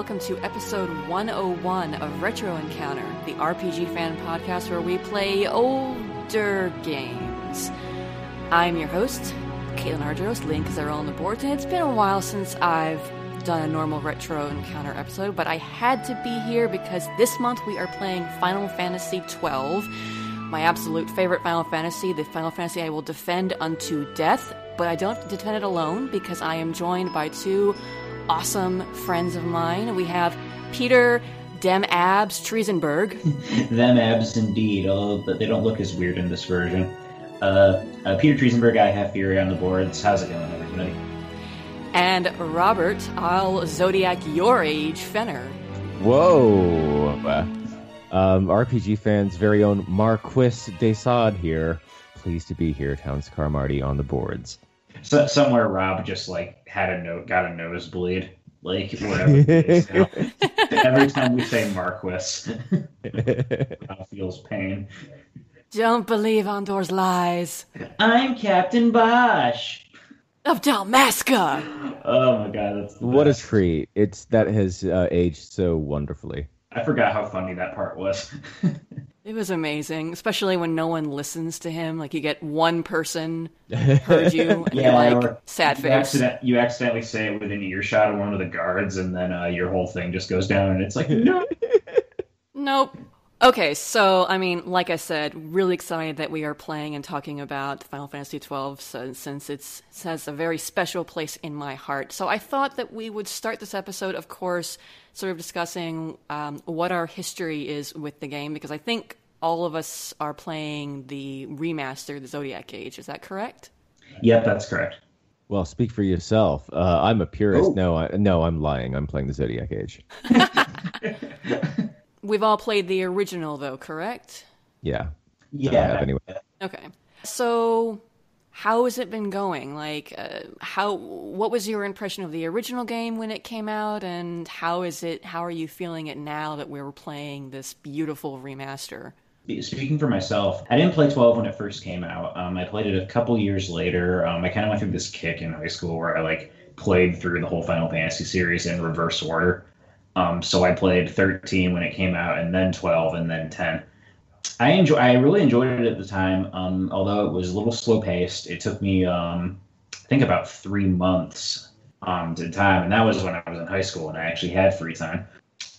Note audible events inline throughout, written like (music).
Welcome to episode 101 of Retro Encounter, the RPG fan podcast where we play older games. I'm your host, Caitlin Argyros, Link is on the board, and it's been a while since I've done a normal Retro Encounter episode, but I had to be here because this month we are playing Final Fantasy XII, my absolute favorite Final Fantasy, the Final Fantasy I will defend unto death, but I don't defend it alone because I am joined by two awesome friends of mine. We have Peter Dem Abs Triesenberg. (laughs) Them abs indeed, although but they don't look as weird in this version. Uh, uh, Peter Triesenberg, I have Fury on the boards. How's it going, everybody? And Robert Al Zodiac Your Age Fenner. Whoa! Um, RPG fans' very own Marquis de Sade here. Pleased to be here, Towns Marty on the boards. So, somewhere Rob just like had a note, got a nosebleed, like whatever. it is now. (laughs) Every time we say Marquis, (laughs) Rob feels pain. Don't believe Ondore's lies. I'm Captain Basch. Of Dalmasca! Oh my god, that's the what a best. treat! It's that has uh, aged so wonderfully. I forgot how funny that part was. (laughs) It was amazing, especially when no one listens to him. Like you get one person (laughs) heard you, and you're like sad you, face. accident- you accidentally say it within earshot of one of the guards, and then uh, your whole thing just goes down, and it's like, no. (laughs) Nope. Okay, so I mean, like I said, really excited that we are playing and talking about Final Fantasy XII so, since it's, it has a very special place in my heart. So I thought that we would start this episode, of course, sort of discussing um, what our history is with the game, because I think all of us are playing the remaster, the Zodiac Age. Is that correct? Yep, that's correct. Well, speak for yourself. Uh, I'm a purist. Oh. No, I, no, I'm lying. I'm playing the Zodiac Age. (laughs) (laughs) We've all played the original, though, correct? Yeah. Yeah. anyway. Okay. So, how has it been going? Like, uh, how? What was your impression of the original game when it came out, and how is it? How are you feeling it now that we're playing this beautiful remaster? Speaking for myself, I didn't play 12 when it first came out. Um, I played it a couple years later. Um, I kind of went through this kick in high school where I like played through the whole Final Fantasy series in reverse order. Um, so I played 13 when it came out, and then 12, and then 10. I enjoy. I really enjoyed it at the time. Um, although it was a little slow paced, it took me, um, I think, about three months um, to time, and that was when I was in high school and I actually had free time.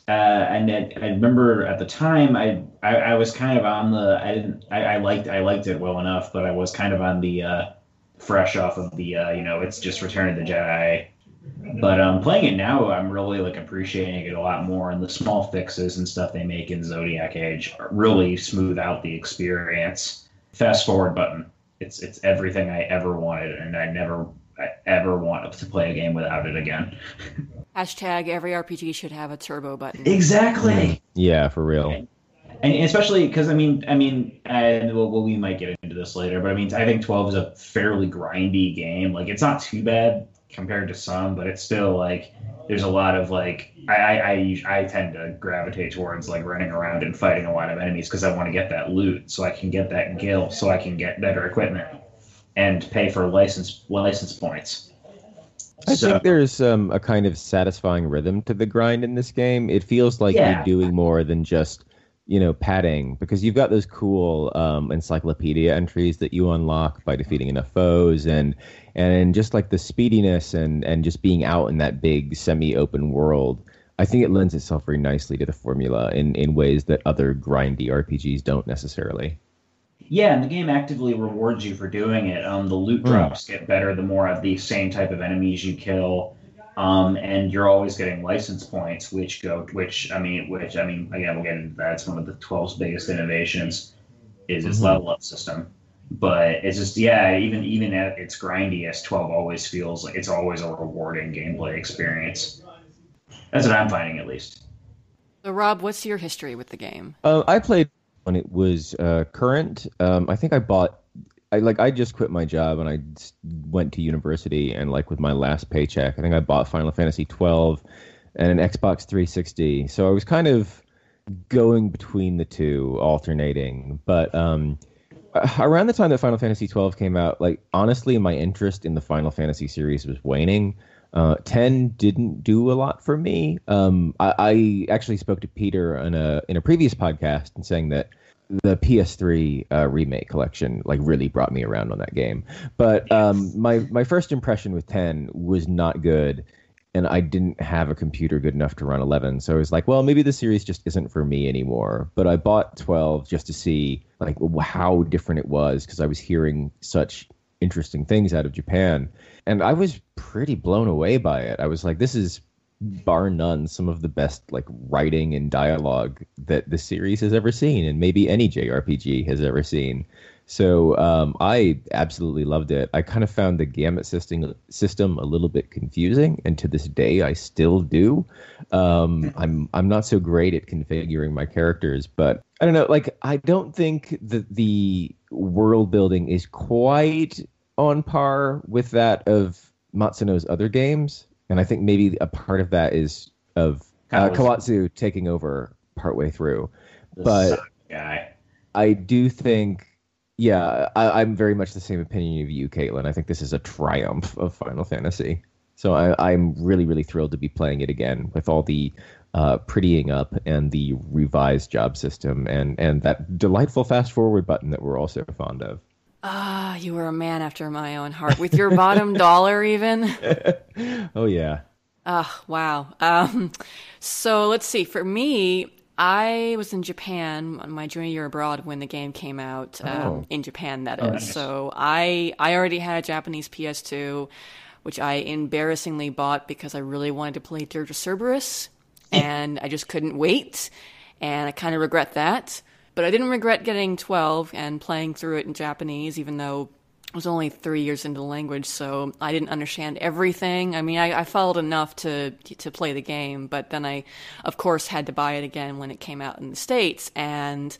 Uh, and I, I remember at the time, I, I I was kind of on the. I didn't. I, I liked. I liked it well enough, but I was kind of on the uh, fresh off of the. Uh, you know, it's just Return of the Jedi. But um, playing it now, I'm really like appreciating it a lot more, and the small fixes and stuff they make in Zodiac Age really smooth out the experience. Fast forward button. It's it's everything I ever wanted, and I never I ever want to play a game without it again. Hashtag every RPG should have a turbo button. Exactly. Yeah, for real. And especially because I mean, I mean, and well, well, we might get into this later, but I mean, I think 12 is a fairly grindy game. Like, it's not too bad compared to some, but it's still like there's a lot of like I I I, I tend to gravitate towards like running around and fighting a lot of enemies because I want to get that loot, so I can get that gil, so I can get better equipment and pay for license license points. I So- think there's um, a kind of satisfying rhythm to the grind in this game. It feels like Yeah. you're doing more than just, you know, padding because you've got those cool um, encyclopedia entries that you unlock by defeating enough foes and and just like the speediness and and just being out in that big semi-open world. I think it lends itself very nicely to the formula in, in ways that other grindy RPGs don't necessarily. Yeah, and the game actively rewards you for doing it. Um, the loot Hmm. drops get better the more of the same type of enemies you kill, um, and you're always getting license points, which go, which I mean, which I mean, again, we'll get into that. It's one of the 12's biggest innovations, is its Mhm. level up system. But it's just, yeah, even even at its grindiest, 12 always feels like it's always a rewarding gameplay experience. That's what I'm finding, at least. So, Rob, what's your history with the game? Uh, I played when it was uh, current. Um, I think I bought. I like. I just quit my job and I went to university and like with my last paycheck, I think I bought Final Fantasy twelve and an Xbox 360. So I was kind of going between the two, alternating. But um, around the time that Final Fantasy twelve came out, like honestly, my interest in the Final Fantasy series was waning. Uh, 10 didn't do a lot for me. Um, I, I, actually spoke to Peter in a in a previous podcast and saying that the PS3 uh, remake collection like really brought me around on that game. But um, my my first impression with 10 was not good, and I didn't have a computer good enough to run 11. So I was like, well, maybe the series just isn't for me anymore. But I bought 12 just to see like how different it was because I was hearing such interesting things out of Japan. And I was pretty blown away by it. I was like, this is bar none some of the best like writing and dialogue that the series has ever seen and maybe any JRPG has ever seen. So um, I absolutely loved it. I kind of found the gambit system system a little bit confusing, and to this day I still do. Um, I'm I'm not so great at configuring my characters, but I don't know. Like I don't think that the world building is quite on par with that of Matsuno's other games, and I think maybe a part of that is of uh, Kawazu taking over partway through. but guy. I do think, yeah, I, am very much the same opinion of you, Caitlin. I think this is a triumph of Final Fantasy. So I, am really, really thrilled to be playing it again with all the uh, prettying up and the revised job system and and that delightful fast forward button that we're also fond of. Ah, you were a man after my own heart with your bottom (laughs) dollar, even. (laughs) oh yeah. Ah, wow. Um, so let's see. For me, I was in Japan on my junior year abroad when the game came out. Um, oh. In Japan, That is. oh. Nice. So I I already had a Japanese PS2, which I embarrassingly bought because I really wanted to play Dirge of Cerberus, and I just couldn't wait, and I kind of regret that. But I didn't regret getting 12 and playing through it in Japanese, even though I was only three years into the language, so I didn't understand everything. I mean, I, I followed enough to to play the game, but then I, of course, had to buy it again when it came out in the states. And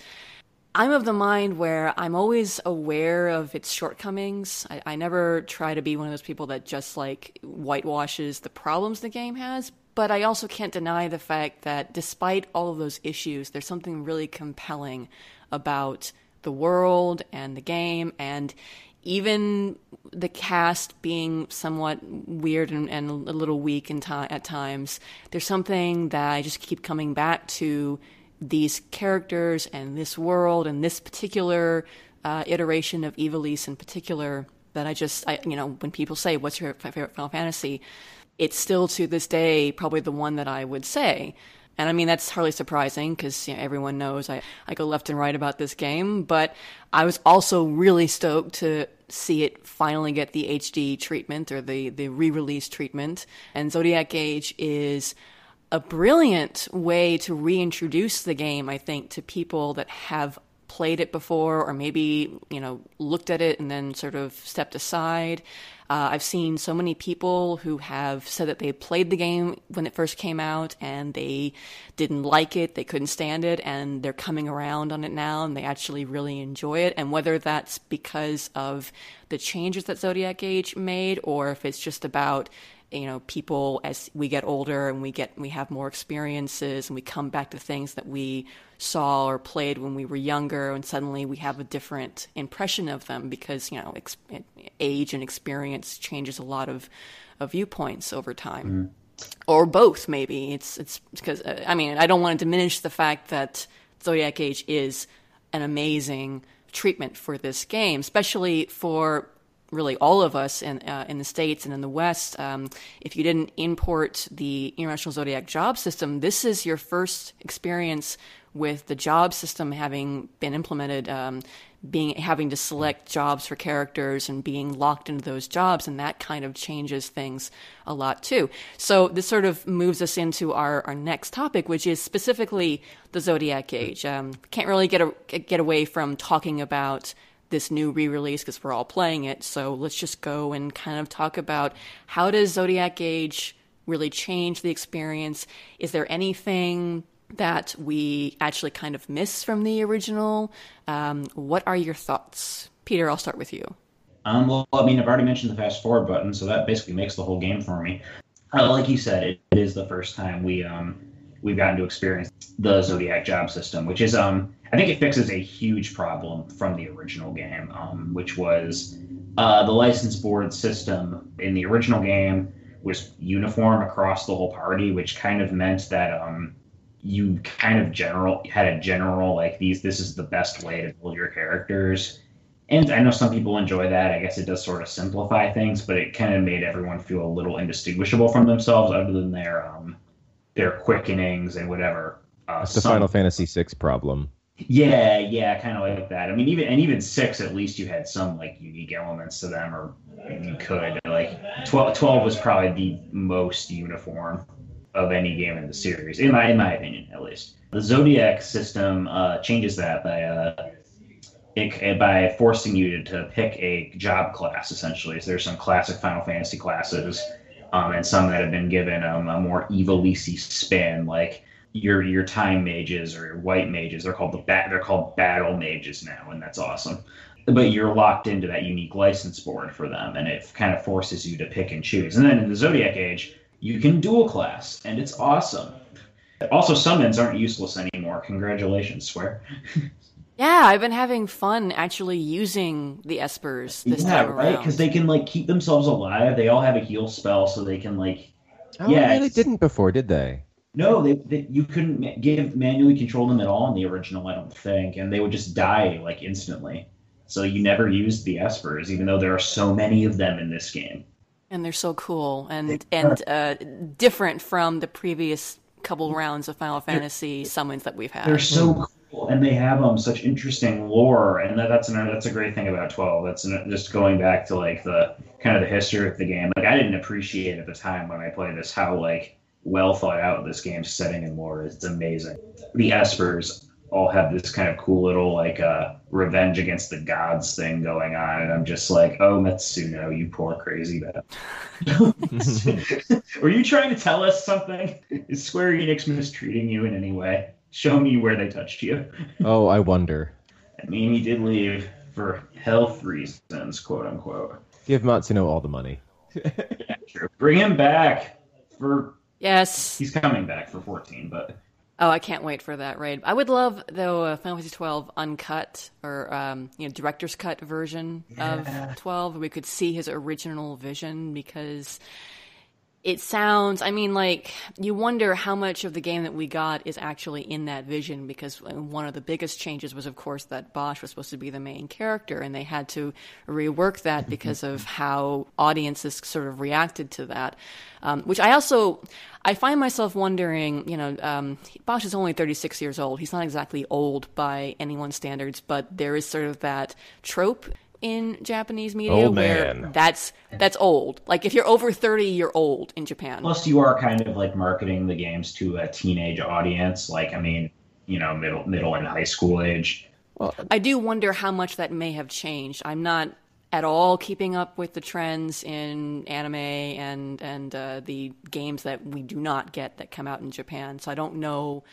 I'm of the mind where I'm always aware of its shortcomings. I, I never try to be one of those people that just like whitewashes the problems the game has, but I also can't deny the fact that despite all of those issues, there's something really compelling about the world and the game and even the cast being somewhat weird and, and a little weak in at times, there's something that I just keep coming back to these characters and this world and this particular uh, iteration of Ivalice in particular that I just, I, you know, when people say, "What's your favorite Final Fantasy?" It's still to this day probably the one that I would say. And I mean, that's hardly surprising because you know, everyone knows I, I go left and right about this game. But I was also really stoked to see it finally get the HD treatment or the, the re release treatment. And Zodiac Age is a brilliant way to reintroduce the game, I think, to people that have played it before or maybe, you know, looked at it and then sort of stepped aside. Uh, I've seen so many people who have said that they played the game when it first came out and they didn't like it, they couldn't stand it, and they're coming around on it now and they actually really enjoy it. And whether that's because of the changes that Zodiac Age made or if it's just about you know people as we get older and we get we have more experiences and we come back to things that we saw or played when we were younger and suddenly we have a different impression of them because you know ex- age and experience changes a lot of, of viewpoints over time mm. or both maybe it's it's because uh, i mean i don't want to diminish the fact that zodiac age is an amazing treatment for this game especially for really all of us in uh, in the states and in the West, um, if you didn't import the International Zodiac job system, this is your first experience with the job system having been implemented. Um, being having to select jobs for characters and being locked into those jobs and that kind of changes things a lot too so this sort of moves us into our, our next topic which is specifically the zodiac age um, can't really get a, get away from talking about this new re-release because we're all playing it. So let's just go and kind of talk about how does Zodiac Age really change the experience? Is there anything that we actually kind of miss from the original? Um, what are your thoughts, Peter? I'll start with you. Um, well, I mean, I've already mentioned the fast forward button, so that basically makes the whole game for me. Uh, like you said, it, it is the first time we um, we've gotten to experience the Zodiac job system, which is um I think it fixes a huge problem from the original game, um, which was uh, the license board system in the original game was uniform across the whole party, which kind of meant that um, you kind of general had a general like these. This is the best way to build your characters. And I know some people enjoy that. I guess it does sort of simplify things, but it kind of made everyone feel a little indistinguishable from themselves, other than their um, their quickenings and whatever. Uh, it's the some, Final Fantasy VI problem. Yeah, yeah, kind of like that. I mean, even and even six, at least you had some like unique elements to them, or you could like 12, 12 was probably the most uniform of any game in the series, in my in my opinion, at least. The Zodiac system uh, changes that by uh, it, by forcing you to, pick a job class. Essentially, so there's some classic Final Fantasy classes, um, and some that have been given um, a more evil spin, like your your time mages or your white mages. They're called the bat. They're called battle mages now, and that's awesome. But you're locked into that unique license board for them, and it kind of forces you to pick and choose. And then in the Zodiac Age, you can dual class, and it's awesome. Also, summons aren't useless anymore. Congratulations, Square. (laughs) yeah, I've been having fun actually using the Espers this yeah, time right? Because they can like keep themselves alive. They all have a heal spell, so they can like. Oh, yeah, they didn't before, did they? No, they, they, you couldn't give manually control them at all in the original, I don't think, and they would just die like instantly. So you never used the espers, even though there are so many of them in this game. And they're so cool and and uh, different from the previous couple rounds of Final Fantasy summons that we've had. They're so cool, and they have um such interesting lore, and that, that's an, that's a great thing about twelve. That's an, just going back to like the kind of the history of the game. Like I didn't appreciate at the time when I played this how like well thought out this game's setting and lore. It's amazing. The Espers all have this kind of cool little like uh, revenge against the gods thing going on, and I'm just like, oh Matsuno, you poor crazy man. (laughs) (laughs) Were you trying to tell us something? Is Square Enix mistreating you in any way? Show me where they touched you. (laughs) oh, I wonder. I mean, he did leave for health reasons, quote unquote. Give Matsuno all the money. yeah, true. Bring him back for Yes. He's coming back for 14, but. Oh, I can't wait for that raid. I would love though a Final Fantasy 12 uncut or um, you know director's cut version yeah. of 12. We could see his original vision because it sounds i mean like you wonder how much of the game that we got is actually in that vision because one of the biggest changes was of course that basch was supposed to be the main character and they had to rework that because of how audiences sort of reacted to that um, which i also i find myself wondering you know um, basch is only 36 years old. He's not exactly old by anyone's standards but there is sort of that trope in Japanese media old where man. that's that's old. Like if you're over 30, you're old in Japan. Plus you are kind of like marketing the games to a teenage audience, like I mean, you know, middle middle and high school age. Well, I do wonder how much that may have changed. I'm not at all keeping up with the trends in anime and and uh, the games that we do not get that come out in Japan. So I don't know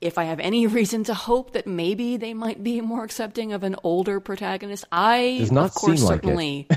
if I have any (laughs) reason to hope that maybe they might be more accepting of an older protagonist, I Does not of course seem like certainly,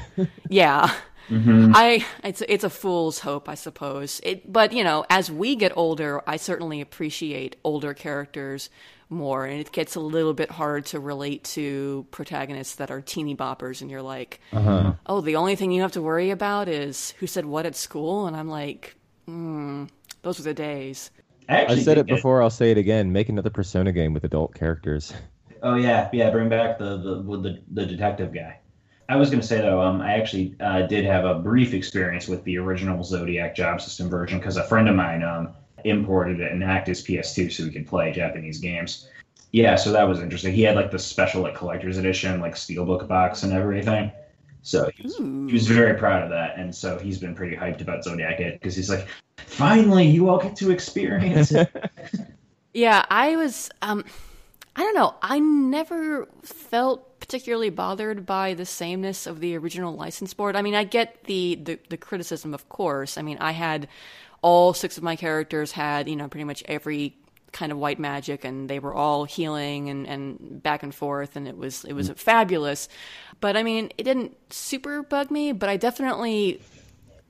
yeah. (laughs) Mm-hmm. I it's it's a fool's hope, I suppose. It, but you know, as we get older, I certainly appreciate older characters more, and it gets a little bit hard to relate to protagonists that are teeny boppers, and you're like, uh-huh. oh, the only thing you have to worry about is who said what at school, and I'm like, mm, those were the days. I, I said it before. It. I'll say it again. Make another Persona game with adult characters. (laughs) Oh yeah, yeah. Bring back the the the, the detective guy. I was going to say though, um, I actually uh, did have a brief experience with the original Zodiac job system version because a friend of mine um, imported it and hacked his PS2 so we could play Japanese games. Yeah, so that was interesting. He had like the special like collector's edition, like steelbook box and everything. So he was, he was, very proud of that, and so he's been pretty hyped about Zodiac because he's like, finally, you all get to experience it. (laughs) yeah, I was. Um, I don't know. I never felt particularly bothered by the sameness of the original license board. I mean, I get the, the, the criticism, of course. I mean, I had all six of my characters had you know pretty much every kind of white magic and they were all healing and, and back and forth and it was it was mm. fabulous but i mean it didn't super bug me but i definitely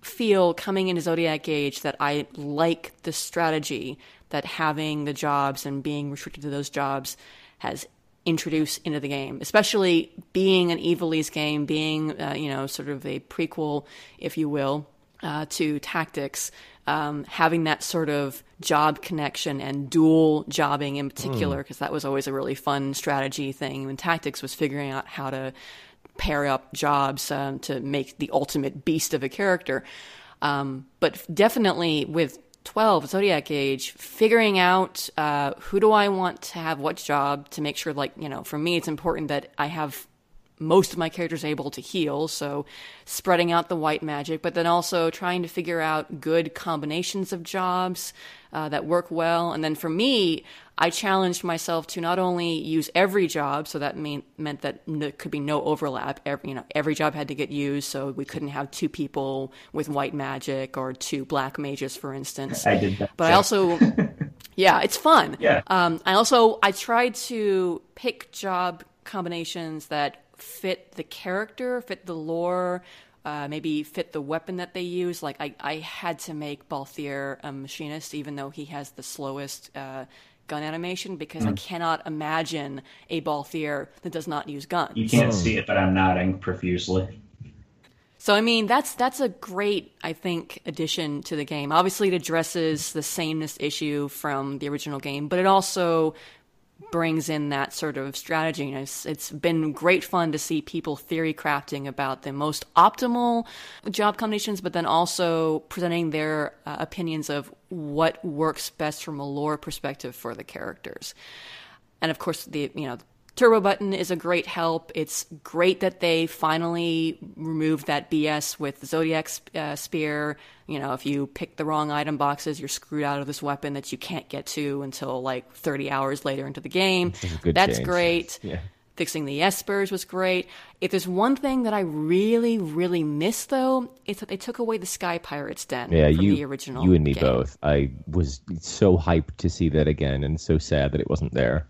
feel coming into zodiac age that i like the strategy that having the jobs and being restricted to those jobs has introduced into the game especially being an Ivalice game being uh, you know sort of a prequel if you will uh, to tactics, um, having that sort of job connection and dual jobbing in particular, because mm. that was always a really fun strategy thing. When tactics was figuring out how to pair up jobs um, to make the ultimate beast of a character. Um, but definitely with 12 zodiac age figuring out uh, who do i want to have what job to make sure like you know for me it's important that i have most of my characters able to heal, so spreading out the white magic, but then also trying to figure out good combinations of jobs uh, that work well. And then for me, I challenged myself to not only use every job, so that mean, meant that there could be no overlap. Every, you know, every job had to get used, so we couldn't have two people with white magic or two black mages, for instance. I did that. But I also, yeah, it's fun. Yeah. Um, I also I tried to pick job combinations that fit the character, fit the lore, uh, maybe fit the weapon that they use. Like I, I had to make Balthier a machinist, even though he has the slowest uh, gun animation, because mm. I cannot imagine a Balthier that does not use guns. You can't see it, but I'm nodding profusely. So I mean that's that's a great I think addition to the game. Obviously it addresses the sameness issue from the original game, but it also brings in that sort of strategy. Know, it's, it's been great fun to see people theory crafting about the most optimal job combinations, but then also presenting their uh, opinions of what works best from a lore perspective for the characters. And of course, the you know Turbo Button is a great help. It's great that they finally removed that BS with the Zodiac uh, Spear. You know, if you pick the wrong item boxes, you're screwed out of this weapon that you can't get to until like 30 hours later into the game. That's great. Yeah. Fixing the espers was great. If there's one thing that I really, really miss, though, it's that they took away the Sky Pirates Den yeah, from you, the original. You and me game. both. I was so hyped to see that again, and so sad that it wasn't there.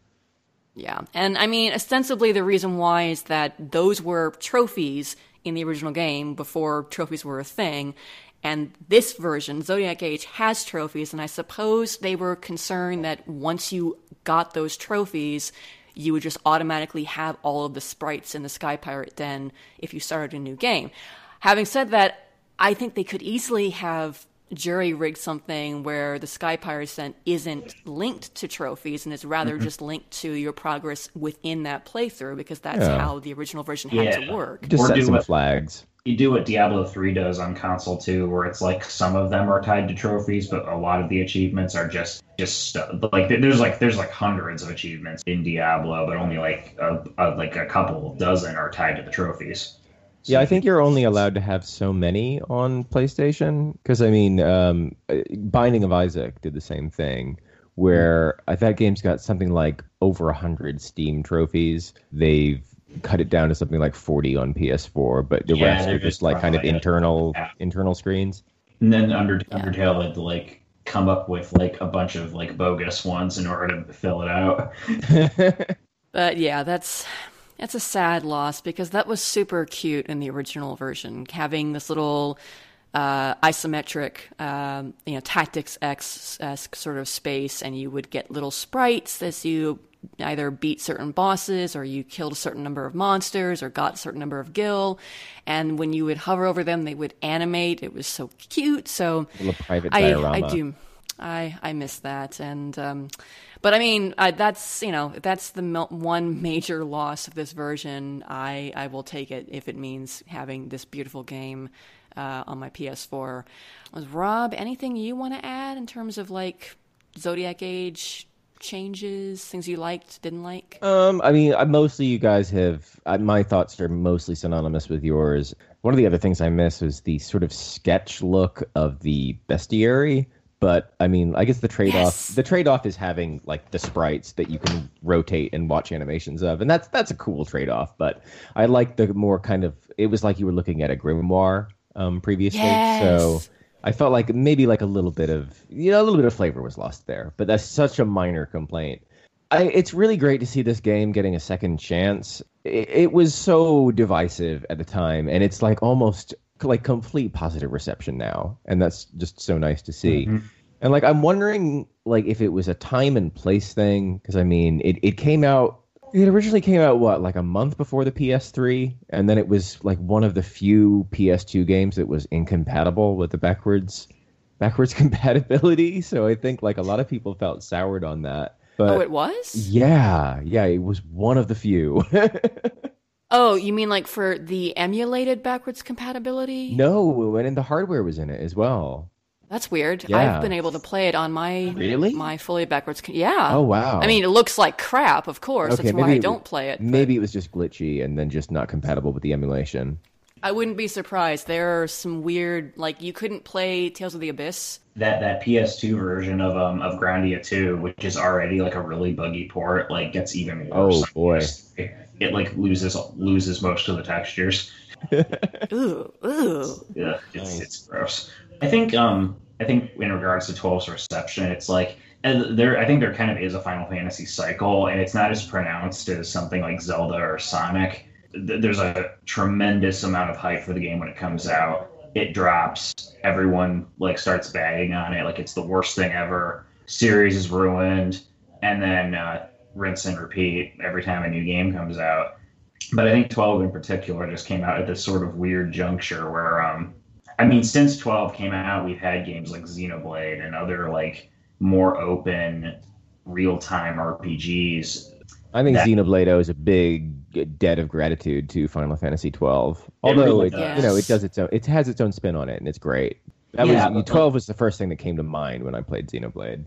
Yeah. And I mean, ostensibly, the reason why is that those were trophies in the original game before trophies were a thing. And this version, Zodiac Age, has trophies. And I suppose they were concerned that once you got those trophies, you would just automatically have all of the sprites in the Sky Pirate Den if you started a new game. Having said that, I think they could easily have jury rigged something where the Sky Pirate Den isn't linked to trophies and is rather mm-hmm. just linked to your progress within that playthrough because that's yeah. how the original version had to work. Just or set some what, flags. You do what Diablo 3 does on console too, where it's like some of them are tied to trophies, but a lot of the achievements are just just like there's like there's like hundreds of achievements in Diablo, but only like a, a like a couple dozen are tied to the trophies. So yeah, I think you're only allowed to have so many on PlayStation because I mean, um, Binding of Isaac did the same thing, where mm. that game's got something like over hundred Steam trophies. They've cut it down to something like 40 on PS4, but the yeah, rest are just like kind of internal yeah. internal screens. And then Under. Undertale had to like come up with like a bunch of like bogus ones in order to fill it out. (laughs) but yeah, that's it's a sad loss because that was super cute in the original version, having this little uh, isometric, um, you know, Tactics X esque sort of space, and you would get little sprites as you either beat certain bosses or you killed a certain number of monsters or got a certain number of gil. And when you would hover over them, they would animate. It was so cute. So I, I do. I I miss that, and um, but I mean I, that's you know that's the one major loss of this version. I I will take it if it means having this beautiful game uh, on my PS4. Was Rob anything you want to add in terms of like Zodiac Age changes, things you liked, didn't like? Um, I mean, I, mostly you guys have. I, my thoughts are mostly synonymous with yours. One of the other things I miss was the sort of sketch look of the bestiary but I mean, I guess the trade off yes. the trade off is having like the sprites that you can rotate and watch animations of, and that's that's a cool trade off. But I like the more kind of it was like you were looking at a grimoire um, previously, yes. so I felt like maybe like a little bit of you know a little bit of flavor was lost there. But that's such a minor complaint. I, it's really great to see this game getting a second chance. It, it was so divisive at the time, and it's like almost like complete positive reception now, and that's just so nice to see. Mm-hmm. And like I'm wondering like if it was a time and place thing because I mean it it came out It originally came out what, like a month before the PS3, and then it was like one of the few PS2 games that was incompatible with the backwards backwards (laughs) compatibility. So I think like a lot of people felt soured on that. But oh, it was? Yeah, yeah, it was one of the few. (laughs) oh, you mean like for the emulated backwards compatibility? No, and the hardware was in it as well. That's weird. Yeah. I've been able to play it on my Really? my fully backwards. Yeah. Oh wow. I mean, it looks like crap, of course. Okay, That's why I it- don't play it. but maybe it was just glitchy and then just not compatible with the emulation. I wouldn't be surprised. There are some weird, like you couldn't play Tales of the Abyss. That that PS2 version of um of Grandia 2, which is already like a really buggy port, like gets even worse. Oh, boy. It, it like loses loses most of the textures. (laughs) Ooh, ooh. Yeah, it's Nice. it's gross. I think um I think in regards to 12's reception, it's like and there I think there kind of is a Final Fantasy cycle, and it's not as pronounced as something like Zelda or Sonic. There's a tremendous amount of hype for the game when it comes out. It drops, everyone like starts bagging on it, like it's the worst thing ever. Series is ruined, and then uh, rinse and repeat every time a new game comes out. But I think 12 in particular just came out at this sort of weird juncture where, um, I mean, since 12 came out, we've had games like Xenoblade and other like more open, real time RPGs. I think That- Xenoblade O is a big debt of gratitude to Final Fantasy twelve. Although really it, does. you know, it does its own, it has its own spin on it, and it's great. That Yeah, was but- twelve was the first thing that came to mind when I played Xenoblade.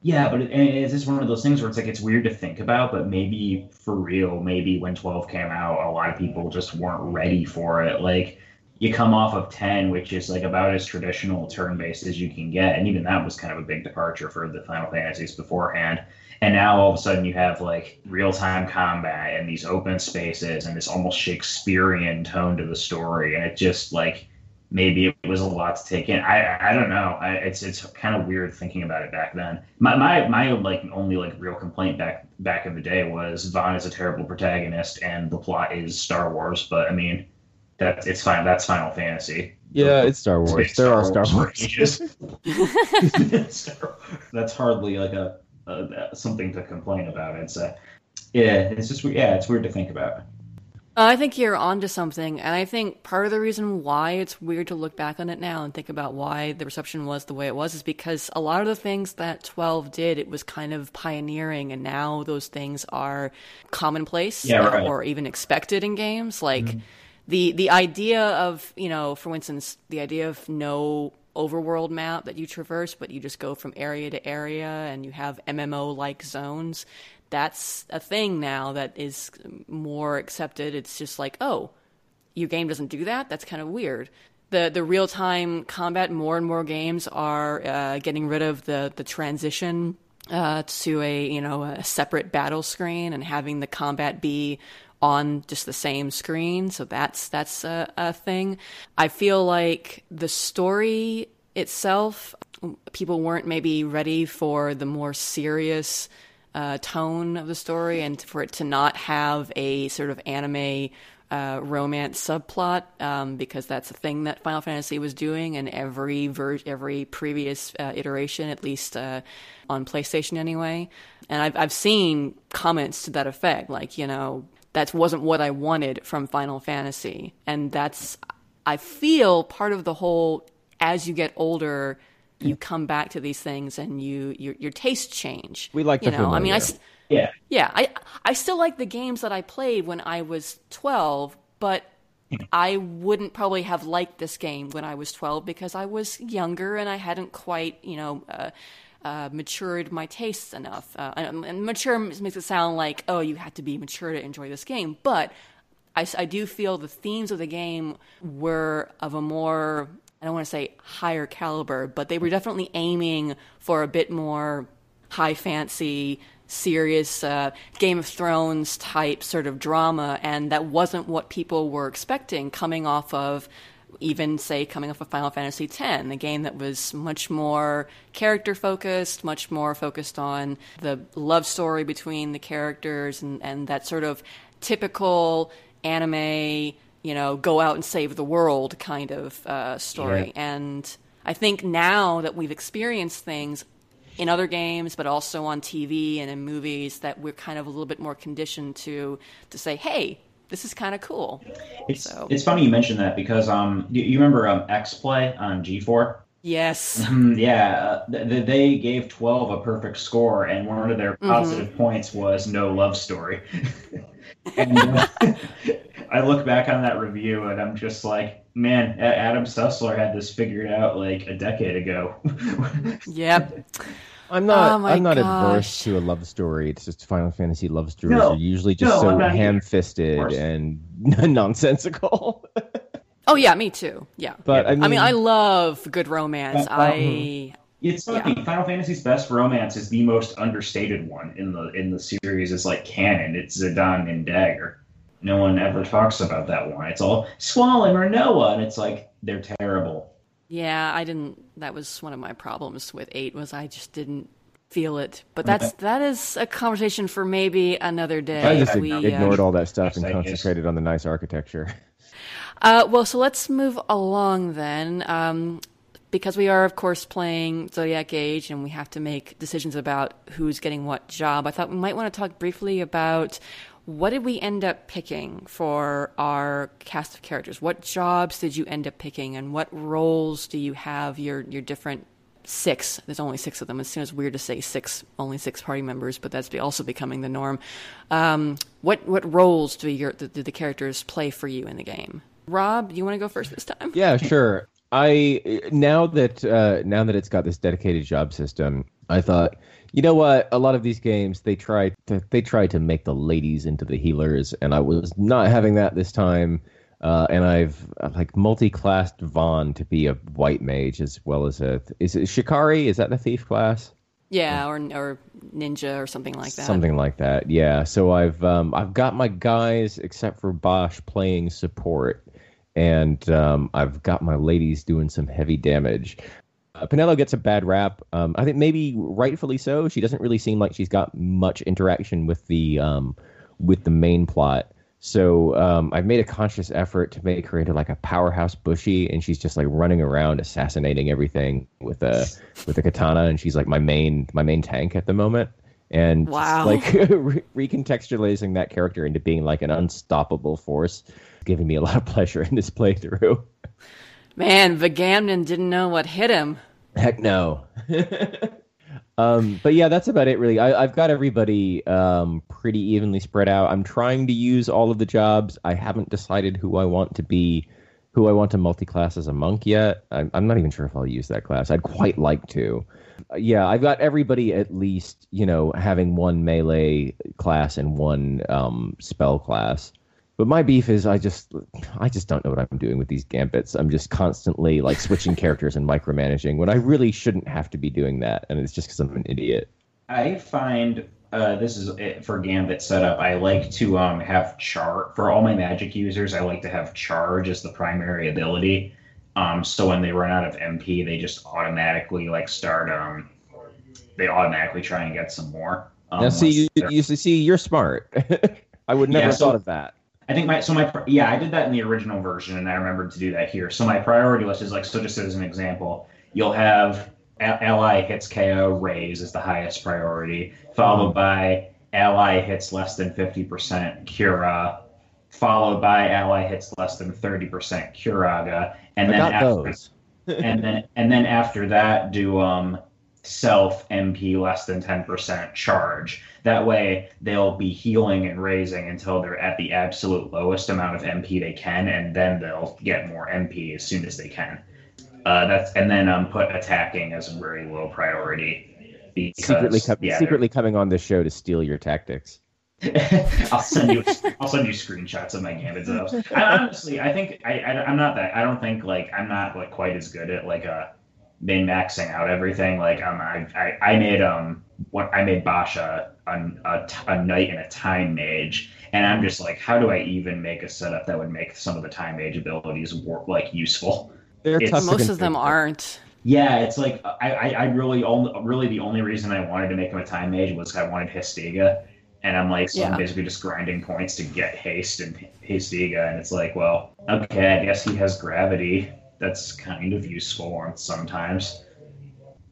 Yeah, but it, it's just one of those things where it's like it's weird to think about, but maybe for real, maybe when 12 came out, a lot of people just weren't ready for it. Like, you come off of 10, which is like about as traditional turn based as you can get. And even that was kind of a big departure for the Final Fantasies beforehand. And now all of a sudden you have like real time combat and these open spaces and this almost Shakespearean tone to the story. And it just like maybe it was a lot to take in. I I don't know. I, it's it's kind of weird thinking about it back then. My my my like only like real complaint back back in the day was Vaan is a terrible protagonist and the plot is Star Wars. But I mean, that's it's fine. That's Final Fantasy. Yeah, it's Star Wars. It's There are Star Wars. pages. (laughs) (laughs) that's hardly like a, a something to complain about. It's uh, yeah, it's just yeah, it's weird to think about. I think you're onto something, and I think part of the reason why it's weird to look back on it now and think about why the reception was the way it was is because a lot of the things that 12 did, it was kind of pioneering, and now those things are commonplace Yeah, uh, right. or even expected in games. Like the the idea of you know, for instance, the idea of no overworld map that you traverse, but you just go from area to area, and you have MMO like zones that's a thing now that is more accepted. It's just like, oh, your game doesn't do that. That's kind of weird. The the real time combat. More and more games are uh, getting rid of the the transition uh, to a you know a separate battle screen and having the combat be on just the same screen. So that's that's a, a thing. I feel like the story itself, people weren't maybe ready for the more serious uh, tone of the story and for it to not have a sort of anime uh, romance subplot um, because that's a thing that Final Fantasy was doing in every ver- every previous uh, iteration, at least uh, on PlayStation anyway. And I've I've seen comments to that effect, like you know that wasn't what I wanted from Final Fantasy, and that's I feel part of the whole as you get older. You come back to these things, and you your your tastes change. We like you the know. I mean, I, Yeah, yeah, I I still like the games that I played when I was 12, but I wouldn't probably have liked this game when I was 12 because I was younger and I hadn't quite, you know, uh, uh, matured my tastes enough. Uh, and, and mature makes it sound like, oh, you had to be mature to enjoy this game. But I do feel the themes of the game were of a more, I don't want to say higher caliber, but they were definitely aiming for a bit more high fancy, serious uh, Game of Thrones type sort of drama, and that wasn't what people were expecting coming off of. Even say coming off of Final Fantasy X, a game that was much more character focused, much more focused on the love story between the characters, and, and that sort of typical anime, you know, go out and save the world kind of uh, story. And I think now that we've experienced things in other games, but also on TV and in movies that we're kind of a little bit more conditioned to to say, hey, this is kind of cool. It's So- it's funny you mentioned that because um you, you remember um X Play on G4. Yes. (laughs) Mhm, yeah, uh, th- th- they gave 12 a perfect score, and one of their positive points was no love story. (laughs) and uh, I look back on that review, and I'm just like, man, Adam Sessler had this figured out like a decade ago. (laughs) Yep. I'm not. Oh I'm not gosh. adverse to a love story. It's just Final Fantasy love stories No. are usually just No, so I'm not either. ham-fisted and (laughs) nonsensical. Oh yeah, me too. Yeah. but I mean, I mean, I love good romance. Uh, I It's funny. Final Fantasy's best romance is the most understated one in the in the series. It's like canon. It's Zidane and Dagger. No one ever talks about that one. It's all Squall and Rinoa, and it's like they're terrible. yeah, I didn't. That was one of my problems with eight was I just didn't feel it. But that's that is a conversation for maybe another day. I just We, uh, ignored all that stuff and Yes, I guess. concentrated on the nice architecture. Uh, well, so let's move along then. Um, because we are, of course, playing Zodiac Age and we have to make decisions about who's getting what job, I thought we might want to talk briefly about what did we end up picking for our cast of characters? What jobs did you end up picking and what roles do you have your, your different six? There's only six of them. It seems weird to say six, only six party members, but that's also becoming the norm. Um, what, what roles do, your, do the characters play for you in the game? Rob, you want to go first this time? Yeah, sure. I now that uh, now that it's got this dedicated job system, I thought, you know what? A lot of these games they try to they try to make the ladies into the healers, and I was not having that this time. Uh, and I've like multi-classed Vaan to be a white mage as well as a is it Shikari? Is that the thief class? Yeah, or or ninja or something like that. Something like that. Yeah. So I've um, I've got my guys except for Basch playing support, and um, I've got my ladies doing some heavy damage. Uh, Penelo gets a bad rap. Um, I think maybe rightfully so. She doesn't really seem like she's got much interaction with the um, with the main plot. So um, I've made a conscious effort to make her into like a powerhouse Bushi, and she's just like running around assassinating everything with a with a katana, and she's like my main my main tank at the moment. And Wow. like (laughs) re- recontextualizing that character into being like an unstoppable force, giving me a lot of pleasure in this playthrough. (laughs) Man, Vagamnon didn't know what hit him. Heck no. (laughs) um, but yeah, that's about it, really. I, I've got everybody um, pretty evenly spread out. I'm trying to use all of the jobs. I haven't decided who I want to be, who I want to multi-class as a monk yet. I'm, I'm not even sure if I'll use that class. I'd quite like to. Uh, yeah, I've got everybody at least, you know, having one melee class and one um, spell class. But my beef is I just I just don't know what I'm doing with these gambits. I'm just constantly like switching (laughs) characters and micromanaging when I really shouldn't have to be doing that, and it's just because I'm an idiot. I find uh, this is it for Gambit setup. I like to um, have char for all my magic users. I like to have charge as the primary ability. Um, so when they run out of MP, they just automatically like start. Um, they automatically try and get some more. Um, now, see, you, you see, you're smart. (laughs) I would never Yeah, so- thought of that. I think my so my yeah I did that in the original version and I remembered to do that here. So my priority list is like so just as an example, you'll have ally hits KO raise is the highest priority, followed by ally hits less than fifty percent Cura, followed by ally hits less than thirty percent Curaga, and I then after, (laughs) and then and then after that do um self MP less than 10% charge. That way they'll be healing and raising until they're at the absolute lowest amount of MP they can, and then they'll get more MP as soon as they can. Uh, that's and then um put attacking as a very low priority. Because, secretly, com- yeah, secretly coming on this show to steal your tactics. (laughs) I'll send you. I'll send you screenshots of my gambit zones. Honestly, I think I, I, I'm not that. I don't think like I'm not like quite as good at like uh min maxing out everything. Like um, I, I, I made um what I made Basha a, a, t- a knight and a time mage, and I'm just like, how do I even make a setup that would make some of the time mage abilities work like useful? They're It's- tough Most of them aren't. Yeah, it's like I, I, I really only really the only reason I wanted to make him a time mage was I wanted Hastega, and I'm like, so Yeah. I'm basically just grinding points to get haste and Hastega, and it's like, well, okay, I guess he has gravity. That's kind of useful on sometimes.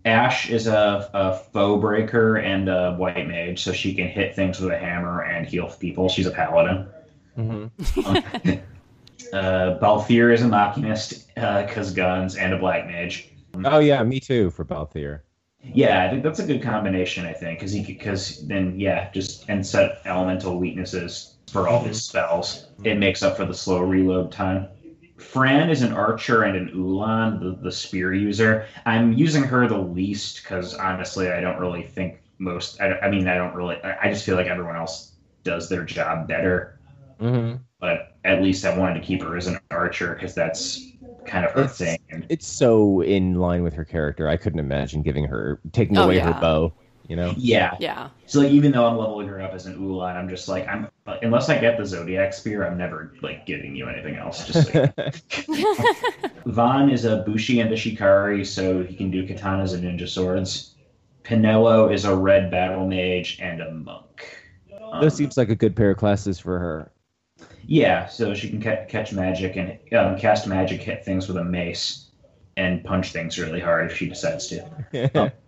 Ashe is a, a foe breaker and a white mage, so she can hit things with a hammer and heal people. She's a paladin. Mm-hmm. (laughs) uh, Balthier is a machinist because uh, guns and a black mage. Oh yeah, me too for Balthier. Yeah, I think that's a good combination. I think because he because then yeah, just and set elemental weaknesses for all his spells. It makes up for the slow reload time. Fran is an archer and an Uhlan, the, the spear user. I'm using her the least because honestly, I don't really think most. I, I mean, I don't really. I, I just feel like everyone else does their job better. Mm-hmm. But at least I wanted to keep her as an archer because that's kind of her It's, thing. it's so in line with her character. I couldn't imagine giving her taking Oh, away yeah. her bow. You know. Yeah. Yeah. So like, even though I'm leveling her up as an Uhlan, I'm just like I'm unless I get the Zodiac spear, I'm never like giving you anything else. Just like (laughs) Vaan is a Bushi and a Shikari, so he can do katanas and ninja swords. Penelo is a red battle mage and a monk. Um, Those seems like a good pair of classes for her. yeah, so she can ca- catch magic and um, cast magic, hit things with a mace, and punch things really hard if she decides to. I, (laughs)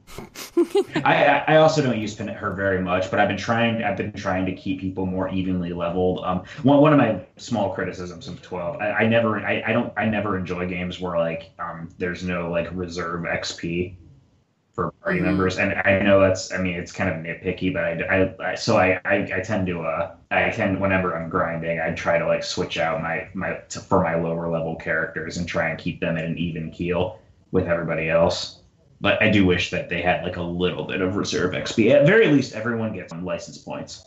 I I also don't use Pin- her very much, but I've been trying. I've been trying to keep people more evenly leveled. Um, one one of my small criticisms of twelve, I, I never, I, I don't, I never enjoy games where like um, there's no like reserve XP for party Mhm. members, and I know that's, I mean, it's kind of nitpicky, but I, I, I so I, I, I tend to, uh, I tend whenever I'm grinding, I try to like switch out my my to, for my lower level characters and try and keep them at an even keel with everybody else. But I do wish that they had like a little bit of reserve XP. At very least, everyone gets some license points.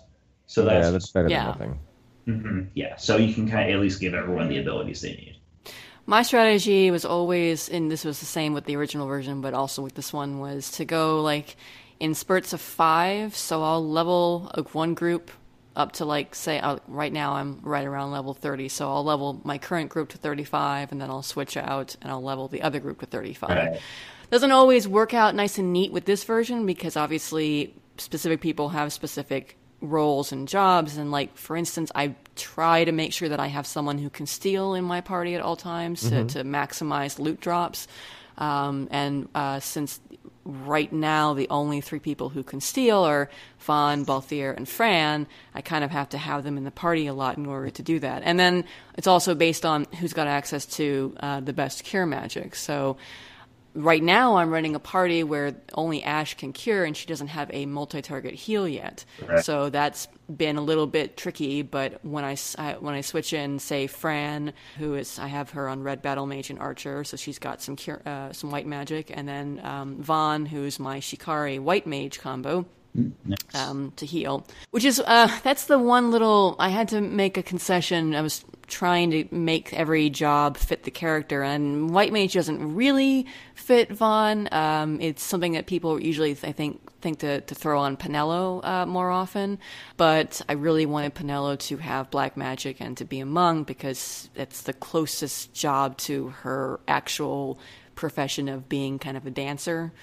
So that's, yeah, that's better Yeah. than nothing. Mhm, yeah. So you can kind of at least give everyone the abilities they need. My strategy was always, and this was the same with the original version, but also with this one, was to go like in spurts of five. So I'll level like, one group up to like say uh, right now I'm right around level 30. So I'll level my current group to 35, and then I'll switch out and I'll level the other group to 35. Right. Doesn't always work out nice and neat with this version because obviously specific people have specific roles and jobs. And like for instance, I try to make sure that I have someone who can steal in my party at all times to, to maximize loot drops. Um, and uh, since right now the only three people who can steal are Vaan, Balthier, and Fran, I kind of have to have them in the party a lot in order to do that. And then it's also based on who's got access to uh, the best cure magic. So right now I'm running a party where only Ashe can cure and she doesn't have a multi-target heal yet. So that's been a little bit tricky, but when I, I- when I switch in say Fran, who is I have her on red battle mage and archer, so she's got some cure, uh, some white magic and then um, Vaan who's my Shikari white mage combo um, to heal, which is uh, that's the one little I had to make a concession. I was trying to make every job fit the character, and White Mage doesn't really fit Vaan. Um, it's something that people usually, I think, think to, to throw on Penelo uh, more often. But I really wanted Penelo to have black magic and to be a monk because it's the closest job to her actual profession of being kind of a dancer.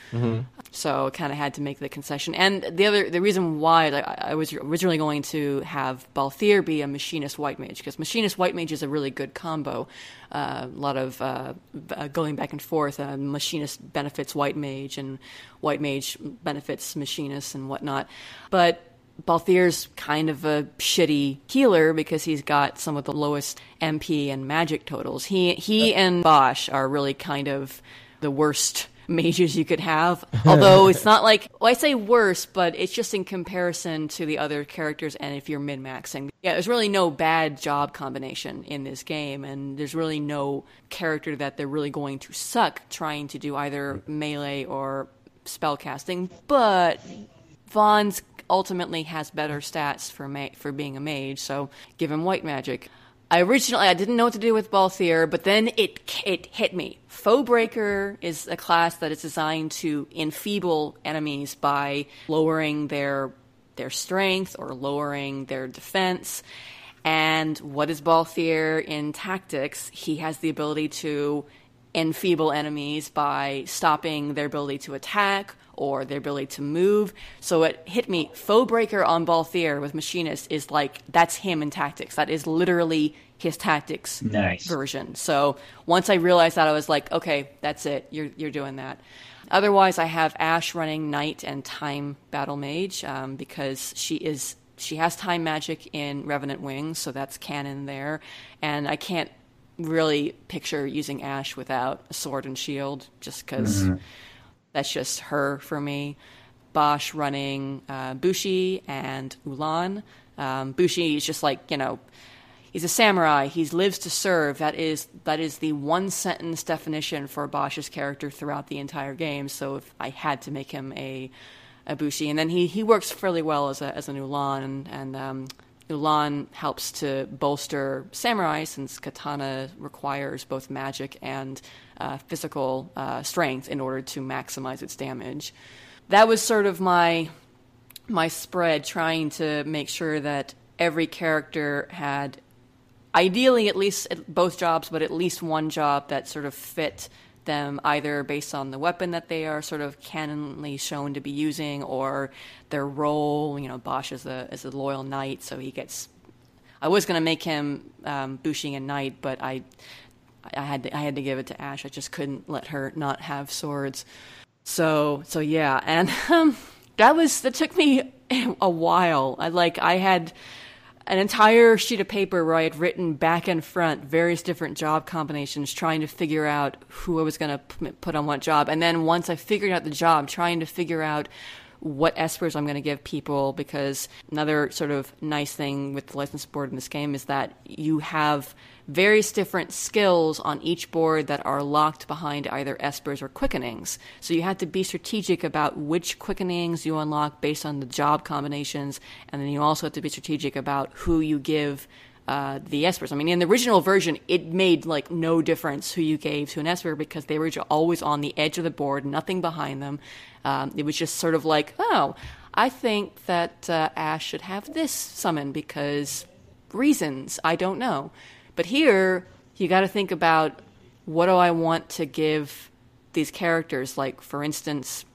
So I kind of had to make the concession. And the other, the reason why like, I I was originally going to have Balthier be a machinist white mage because machinist white mage is a really good combo. Uh, a lot of uh, uh, going back and forth. Uh, machinist benefits white mage, and white mage benefits machinist and whatnot. But Balthier's kind of a shitty healer because he's got some of the lowest MP and magic totals. He he and Basch are really kind of the worst (laughs) mages you could have. (laughs) Although it's not like well, I say worse, but it's just in comparison to the other characters and if you're min maxing. Yeah, there's really no bad job combination in this game and there's really no character that they're really going to suck trying to do either melee or spellcasting. But Vaan's ultimately has better stats for ma- for being a mage, so give him white magic. I originally I didn't know what to do with Balthier, but then it it hit me. Foe Breaker is a class that is designed to enfeeble enemies by lowering their their strength or lowering their defense. And what is Balthier in tactics? He has the ability to enfeeble enemies by stopping their ability to attack or their ability to move. So it hit me. Foe breaker on Balthier with Machinist is like that's him in tactics. That is literally his tactics Nice. version. So once I realized that, I was like, okay, that's it. You're you're doing that. Otherwise, I have Ashe running Knight and Time Battle Mage um, because she is she has time magic in Revenant Wings, so that's canon there. And I can't really picture using Ashe without a sword and shield, just because mm-hmm. That's just her for me. Basch running uh, Bushi and Uhlan. Um, Bushi is just like you know he's a samurai. He lives to serve. That is that is the one sentence definition for Basch's character throughout the entire game. So if I had to make him a, a Bushi, and then he, he works fairly well as a as an Uhlan, and, and um, Uhlan helps to bolster samurai since katana requires both magic and uh, physical uh, strength in order to maximize its damage. That was sort of my my spread, trying to make sure that every character had ideally at least both jobs, but at least one job that sort of fit them either based on the weapon that they are sort of canonly shown to be using or their role. You know, Basch is a is a loyal knight, so he gets. I was going to make him um, Bushing a knight, but I I had to, I had to give it to Ashe. I just couldn't let her not have swords. So so yeah, and (laughs) um, that was that took me (laughs) a while. I like I had an entire sheet of paper where I had written back and front various different job combinations, trying to figure out who I was going to put on what job. And then once I figured out the job, trying to figure out what espers I'm going to give people because another sort of nice thing with the license board in this game is that you have various different skills on each board that are locked behind either espers or quickenings. So you have to be strategic about which quickenings you unlock based on the job combinations, and then you also have to be strategic about who you give uh, the espers. I mean, in the original version, it made like no difference who you gave to an esper because they were always on the edge of the board, nothing behind them. Um, it was just sort of like, oh, I think that uh, Ashe should have this summon because reasons I don't know. But here, you got to think about what do I want to give these characters? Like, for instance,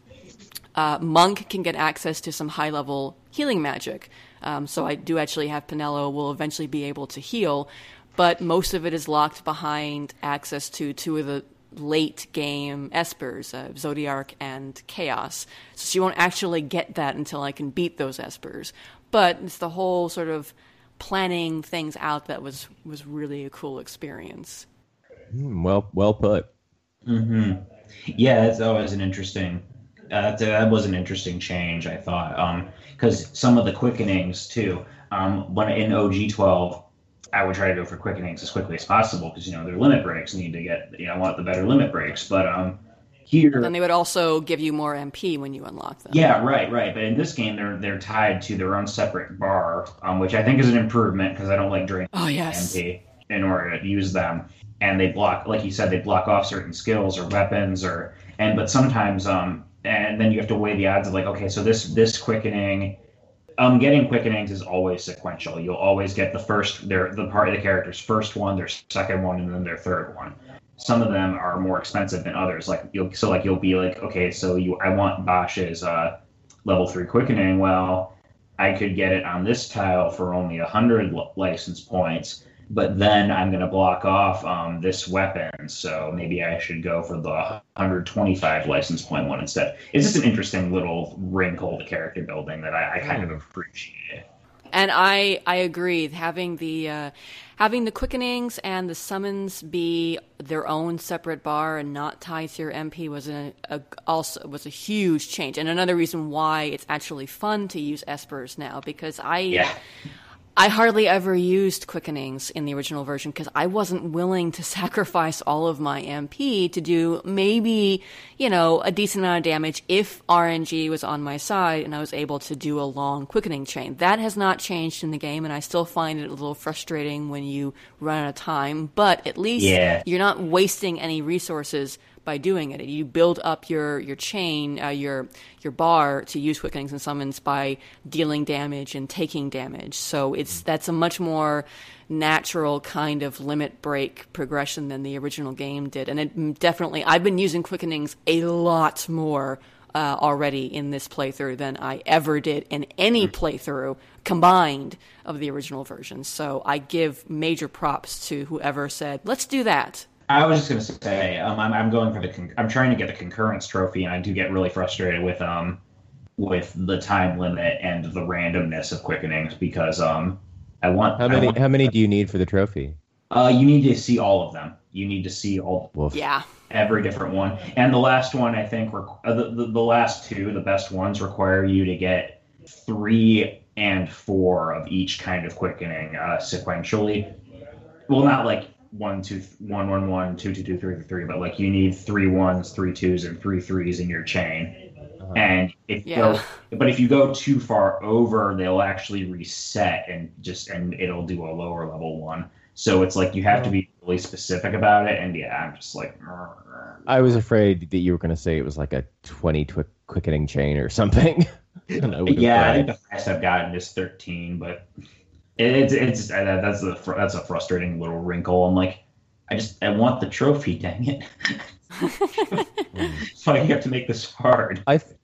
uh, Monk can get access to some high level healing magic. Um, so I do actually have Penelo will eventually be able to heal, but most of it is locked behind access to two of the late game espers, uh, Zodiark and Chaos. So she won't actually get that until I can beat those espers. But it's the whole sort of planning things out that was was really a cool experience. Mm, well, well put. Mm-hmm. Yeah, it's always an interesting. Uh, that was an interesting change, I thought. Um, because some of the quickenings too. Um, when in OG twelve, I would try to go for quickenings as quickly as possible because you know their limit breaks need to get you know I want the better limit breaks. But um, here, then they would also give you more MP when you unlock them. Yeah, right, right. But in this game, they're they're tied to their own separate bar, um, which I think is an improvement because I don't like draining oh, yes. MP in order to use them. And they block, like you said, they block off certain skills or weapons or and but sometimes um and then you have to weigh the odds of like, okay, so this this quickening, um, getting quickenings is always sequential. You'll always get the first their the part of the character's first one, their second one, and then their third one. Some of them are more expensive than others. Like you'll so like you'll be like, okay, so you I want Basch's uh, level three quickening. Well, I could get it on this tile for only a hundred license points but then I'm going to block off um, this weapon. So maybe I should go for the 125 license point one instead. It's just an interesting little wrinkle to character building that I, I kind of appreciate. And I I agree. Having the uh, having the quickenings and the summons be their own separate bar and not tied to your MP was a, a, also was a huge change. And another reason why it's actually fun to use espers now because I. Yeah. I hardly ever used quickenings in the original version because I wasn't willing to (laughs) sacrifice all of my MP to do maybe, you know, a decent amount of damage if RNG was on my side and I was able to do a long quickening chain. That has not changed in the game and I still find it a little frustrating when you run out of time, but at least yeah. you're not wasting any resources by doing it. You build up your your chain, uh, your your bar to use quickenings and summons by dealing damage and taking damage. So it's that's a much more natural kind of limit break progression than the original game did. And it definitely, I've been using quickenings a lot more uh, already in this playthrough than I ever did in any playthrough combined of the original version. So I give major props to whoever said, let's do that. I was just gonna say, um, I'm, I'm going for the con- I'm trying to get the concurrence trophy, and I do get really frustrated with um with the time limit and the randomness of quickenings because um I want How many want- how many do you need for the trophy? uh you need to see all of them. You need to see all Wolf. Yeah. every different one, and the last one I think requ- uh, the, the the last two the best ones require you to get three and four of each kind of quickening uh, sequentially. Well, not like one, two, one, one, one, two, two, two, three, three, three, but like you need three ones, three twos, and three threes in your chain. Uh-huh. And if you Yeah. go, but if you go too far over, they'll actually reset and just and it'll do a lower level one. So it's like you have to be really specific about it. And yeah, I'm just like, I was afraid that you were going to say it was like a 20 twi- quickening chain or something. (laughs) And I would've yeah, I cried. think the highest I've gotten is 13, but it, it's it's uh, that's a fr- that's a frustrating little wrinkle. I'm like, I just I want the trophy, dang it. (laughs) so I have to make this hard. I th-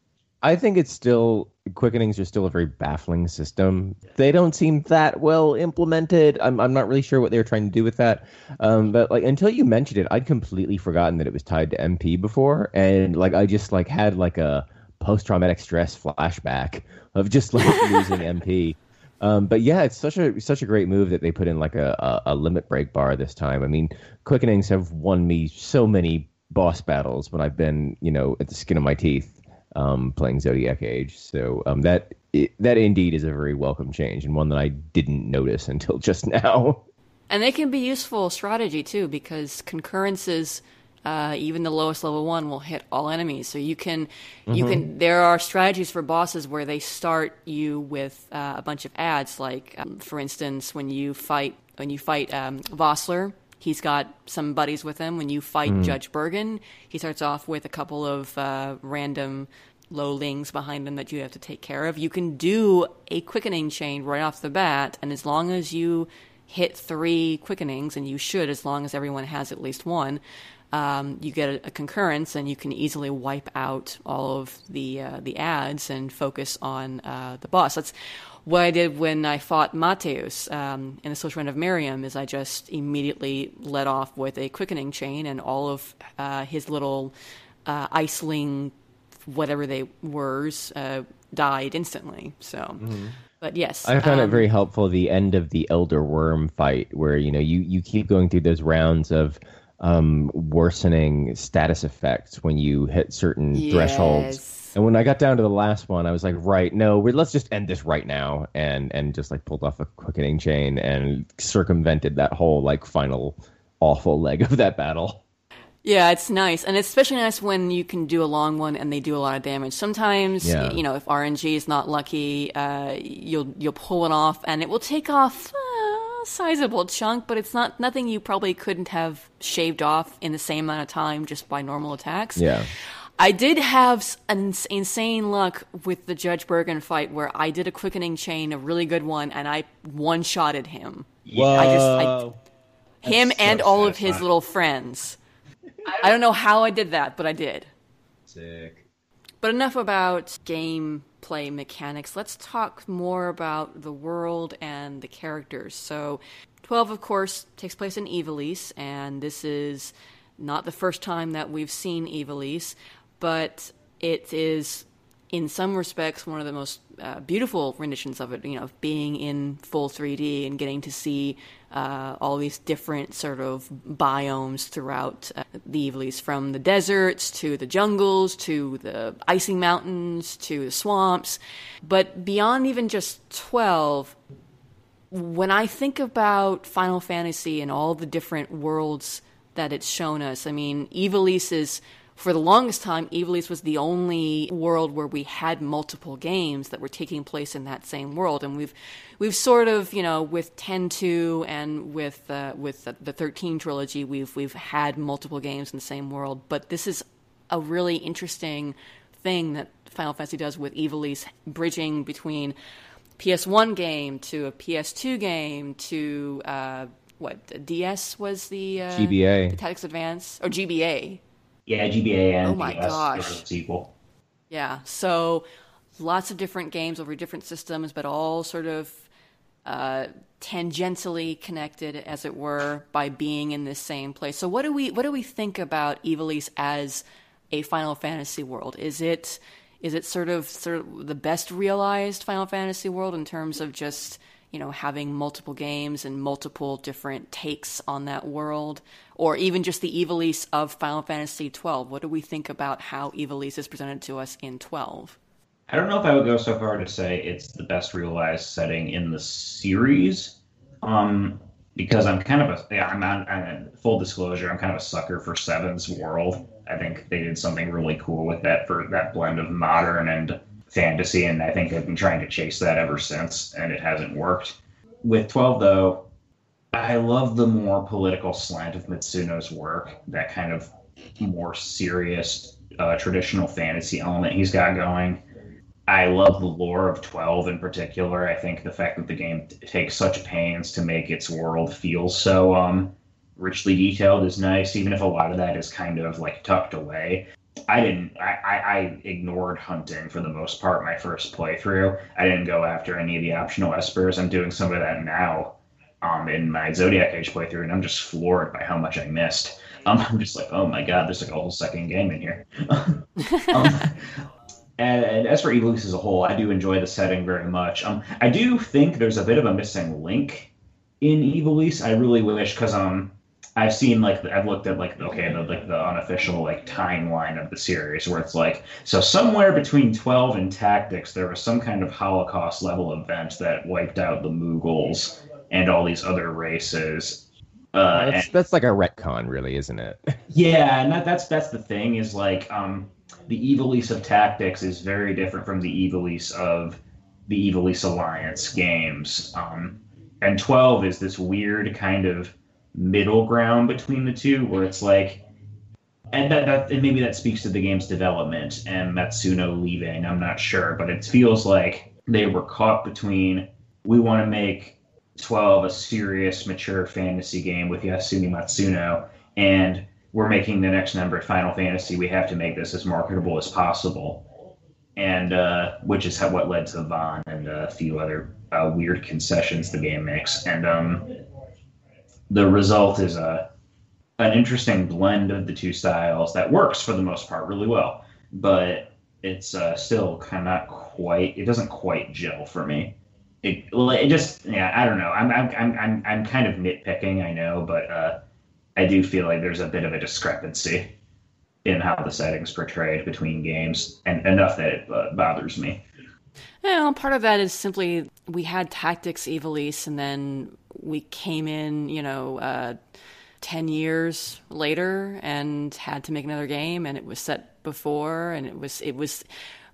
I think it's still quickenings are still a very baffling system. They don't seem that well implemented. I'm I'm not really sure what they were trying to do with that. Um, but like until you mentioned it, I'd completely forgotten that it was tied to MP before, and like I just like had like a post traumatic stress flashback of just like losing MP. Um, but yeah, it's such a such a great move that they put in like a, a, a limit break bar this time. I mean, quickenings have won me so many boss battles when I've been, you know, at the skin of my teeth um, playing Zodiac Age. So um, that it, that indeed is a very welcome change and one that I didn't notice until (laughs) just now. And they can be useful strategy too, because concurrences, uh, even the lowest level one, will hit all enemies. So you can, you can. There are strategies for bosses where they start you with uh, a bunch of ads. Like, um, for instance, when you fight when you fight um, Vossler, he's got some buddies with him. When you fight Judge Bergan, he starts off with a couple of uh, random lowlings behind him that you have to take care of. You can do a quickening chain right off the bat, and as long as you hit three quickenings, and you should, as long as everyone has at least one, um, you get a, a concurrence, and you can easily wipe out all of the uh, the ads and focus on uh, the boss. That's what I did when I fought Mateus um, in the Social Run of Miriam. Is I just immediately let off with a quickening chain, and all of uh, his little uh, iceling whatever they were uh, died instantly. So, but yes, I found it um, very helpful the end of the Elder Wyrm fight, where you know you you keep going through those rounds of um, worsening status effects when you hit certain thresholds. And when I got down to the last one, I was like, right, no, we let's just end this right now, and and just like pulled off a quickening chain and circumvented that whole like final awful leg of that battle. Yeah, it's nice, and it's especially nice when you can do a long one and they do a lot of damage. Sometimes, Yeah. you know, if RNG is not lucky, uh, you'll you'll pull it off, and it will take off uh, a sizable chunk, but it's not nothing you probably couldn't have shaved off in the same amount of time just by normal attacks. Yeah. I did have an insane luck with the Judge Bergan fight where I did a quickening chain, a really good one, and I one shotted him. I just I, him so and all of his satisfying. little friends. I don't know how I did that, but I did. Sick. But enough about gameplay mechanics. Let's talk more about the world and the characters. So, 12, of course, takes place in Ivalice, and this is not the first time that we've seen Ivalice, but it is, in some respects, one of the most uh, beautiful renditions of it, you know, of being in full 3D and getting to see uh, all these different sort of biomes throughout uh, the Ivalice, from the deserts to the jungles to the icy mountains to the swamps. But beyond even just 12, when I think about Final Fantasy and all the different worlds that it's shown us, I mean, Ivalice is, for the longest time, Ivalice was the only world where we had multiple games that were taking place in that same world, and we've we've sort of, you know, with 10-2 and with uh, with the, the 13 trilogy, we've we've had multiple games in the same world, but this is a really interesting thing that Final Fantasy does with Ivalice, bridging between PS1 game to a PS2 game to uh, what DS was the uh, GBA. the Tactics Advance or GBA. Yeah, GBA and Oh my DS gosh. sequel. Yeah, so lots of different games over different systems, but all sort of uh, tangentially connected, as it were, by being in this same place. So, what do we what do we think about Ivalice as a Final Fantasy world? Is it is it sort of sort of the best realized Final Fantasy world in terms of just you know having multiple games and multiple different takes on that world, or even just the Ivalice of Final Fantasy twelve? What do we think about how Ivalice is presented to us in twelve? I don't know if I would go so far to say it's the best realized setting in the series, um, because I'm kind of a yeah. I'm, on, I'm full disclosure. I'm kind of a sucker for Seven's world. I think they did something really cool with that for that blend of modern and fantasy, and I think I've been trying to chase that ever since, and it hasn't worked. With 12, though, I love the more political slant of Matsuno's work, that kind of more serious uh, traditional fantasy element he's got going. I love the lore of 12 in particular. I think the fact that the game t- takes such pains to make its world feel so um, richly detailed is nice, even if a lot of that is kind of like tucked away. I didn't, I, I, I ignored hunting for the most part my first playthrough. I didn't go after any of the optional espers. I'm doing some of that now um, in my Zodiac Age playthrough, and I'm just floored by how much I missed. Um, (laughs) I'm just like, oh my god, there's like a whole second game in here. (laughs) um, and, and, as for Ivalice as a whole, I do enjoy the setting very much. Um, I do think there's a bit of a missing link in Ivalice. I really wish because um, I've seen like I've looked at like okay the like the unofficial like timeline of the series where it's like so somewhere between 12 and Tactics there was some kind of Holocaust level event that wiped out the Moogles and all these other races. Uh, that's, and, that's like a retcon, really, isn't it? (laughs) yeah, and that, that's that's the thing is like um, the Ivalice of Tactics is very different from the Ivalice of the Ivalice Alliance games. Um, and 12 is this weird kind of middle ground between the two where it's like and that, that and maybe that speaks to the game's development and Matsuno leaving. I'm not sure, but it feels like they were caught between we want to make 12 a serious, mature fantasy game with Yasumi Matsuno, and we're making the next number Final Fantasy. We have to make this as marketable as possible, and uh, which is how, what led to Vaan and a few other uh, weird concessions the game makes. And um, the result is a an interesting blend of the two styles that works for the most part really well, but it's uh, still kind of not quite. It doesn't quite gel for me. It, it just yeah I don't know. I'm I'm I'm I'm kind of nitpicking I know, but uh, I do feel like there's a bit of a discrepancy in how the settings portrayed between games, and enough that it uh, bothers me. Well, part of that is simply we had Tactics Ivalice, and then we came in, you know, uh, 10 years later and had to make another game, and it was set before, and it was, it was,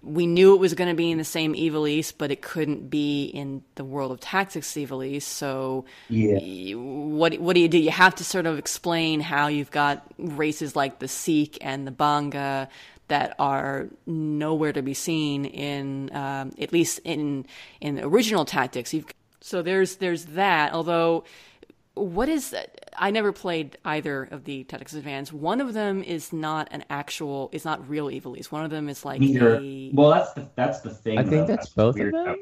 we knew it was going to be in the same Ivalice, but it couldn't be in the world of Tactics Ivalice. So, yeah. what what do you do? You have to sort of explain how you've got races like the Seeq and the Bangaa that are nowhere to be seen in um, at least in in original tactics. You've, so there's there's that. Although, what is I never played either of the Tactics Advance. One of them is not an actual, is not real Ivalice. One of them is like Neither. A... Well, that's the that's the thing. I think that's, that's both of them. About,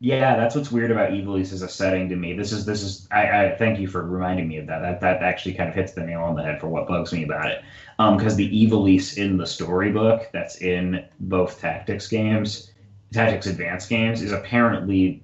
yeah, that's what's weird about Ivalice as a setting to me. This is this is I, I thank you for reminding me of that. That that actually kind of hits the nail on the head for what bugs me about it. Um, because the Ivalice in the storybook that's in both Tactics games, Tactics Advanced games, is apparently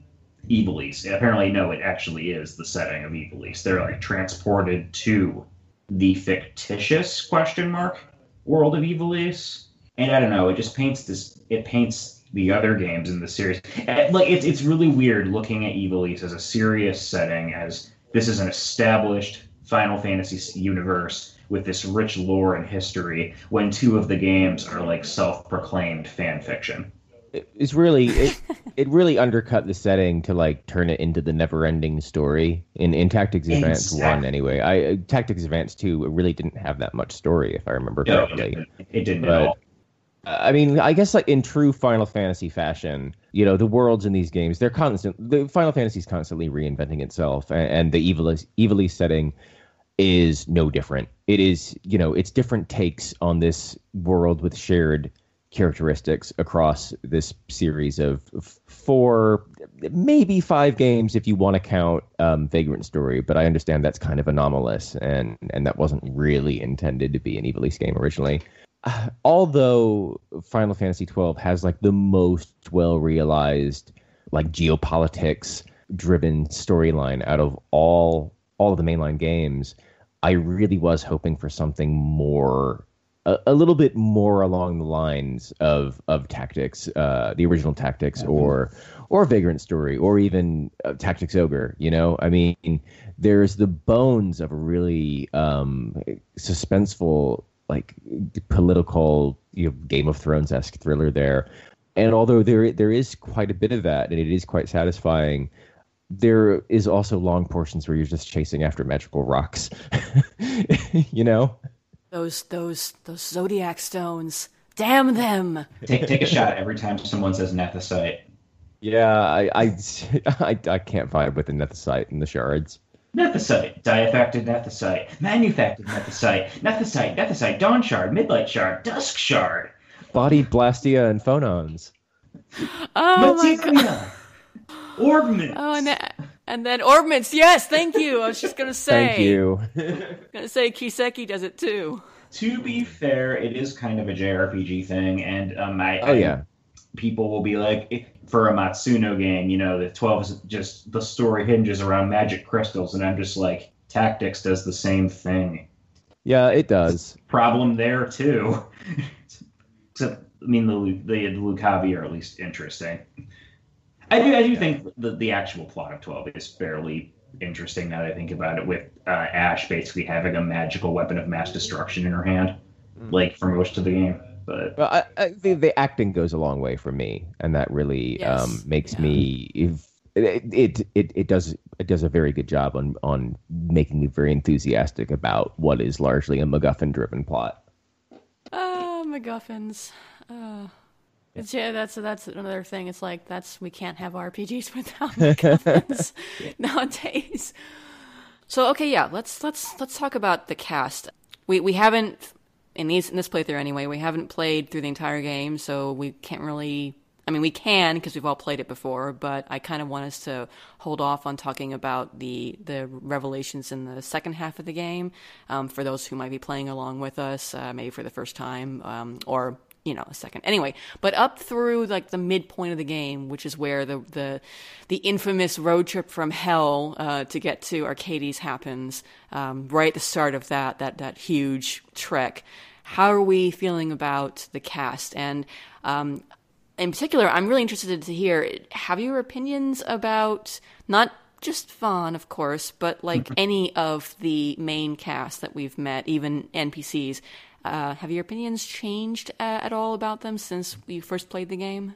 Ivalice. Apparently, no, it actually is the setting of Ivalice. They're like transported to the fictitious question mark world of Ivalice, and I don't know. It just paints this. It paints the other games in the series. And, like it's it's really weird looking at Ivalice as a serious setting, as this is an established Final Fantasy universe with this rich lore and history, when two of the games are like self-proclaimed fan fiction. It's really it, (laughs) it really undercut the setting to like turn it into the never-ending story in in Tactics Advance exactly. one anyway. I uh, Tactics Advance two really didn't have that much story if I remember correctly. No, it didn't, it didn't but, at all. I mean, I guess like in true Final Fantasy fashion, you know, the worlds in these games, they're constant. The Final Fantasy is constantly reinventing itself, and, and the Ivalice, Ivalice setting is no different. It is, you know, it's different takes on this world with shared characteristics across this series of four, maybe five games if you want to count um, Vagrant Story. But I understand that's kind of anomalous, and and that wasn't really intended to be an Ivalice game originally. (sighs) Although Final Fantasy twelve has like the most well realized like geopolitics driven storyline out of all all of the mainline games. I really was hoping for something more a, a, little bit more along the lines of of tactics, uh, the original tactics, mm-hmm. or or Vagrant Story, or even uh, Tactics Ogre. You know, I mean, there's the bones of a really um, suspenseful, like political, you know, Game of Thrones esque thriller there. And although there there is quite a bit of that, and it is quite satisfying, there is also long portions where you're just chasing after magical rocks. (laughs) you know. Those those those zodiac stones. Damn them! Take take a shot every time someone says nethicite. Yeah, I I, (laughs) I, I can't vibe with the nethicite and the shards. Nethicite, deifacted nethicite, manufactured nethicite, nethicite, nethicite, dawn shard, midlight shard, dusk shard, bodhi blastia and phonons. Oh my god! Orbments. Oh, and that, and then Orbments. Yes, thank you. I was just gonna (laughs) say. Thank you. gonna say Kiseki does it too. To be fair, it is kind of a JRPG thing, and um, I, oh yeah, people will be like, for a Matsuno game, you know, the twelve is just the story hinges around magic crystals, and I'm just like, Tactics does the same thing. Yeah, it does. Problem there too. (laughs) Except, I mean, the the, the Lucavi are at least interesting. I do. I do think the the actual plot of Twelve is fairly interesting now that I think about it. With uh, Ashe basically having a magical weapon of mass destruction in her hand, mm. like for most of the game. But well, I, I, the, the acting goes a long way for me, and that really yes. um, makes yeah. me. If, it, it it it does it does a very good job on on making me very enthusiastic about what is largely a MacGuffin driven plot. Ah, uh, MacGuffins. Uh. It's, yeah, that's that's another thing. It's like that's we can't have RPGs (laughs) without MacGuffins (laughs) nowadays. So okay, yeah, let's let's let's talk about the cast. We we haven't in these in this playthrough anyway. We haven't played through the entire game, so we can't really. I mean, we can because we've all played it before, but I kind of want us to hold off on talking about the the revelations in the second half of the game um, for those who might be playing along with us, uh, maybe for the first time, um, or you know a second. Anyway but up through like the midpoint of the game which is where the the the infamous road trip from hell uh, to get to Archades happens um, right at the start of that that that huge trek. How are we feeling about the cast? And um, in particular i'm really interested to hear have your opinions about not just Vaan, of course, but like any of the main cast that we've met, even NPCs. Uh, have your opinions changed uh, at all about them since you first played the game?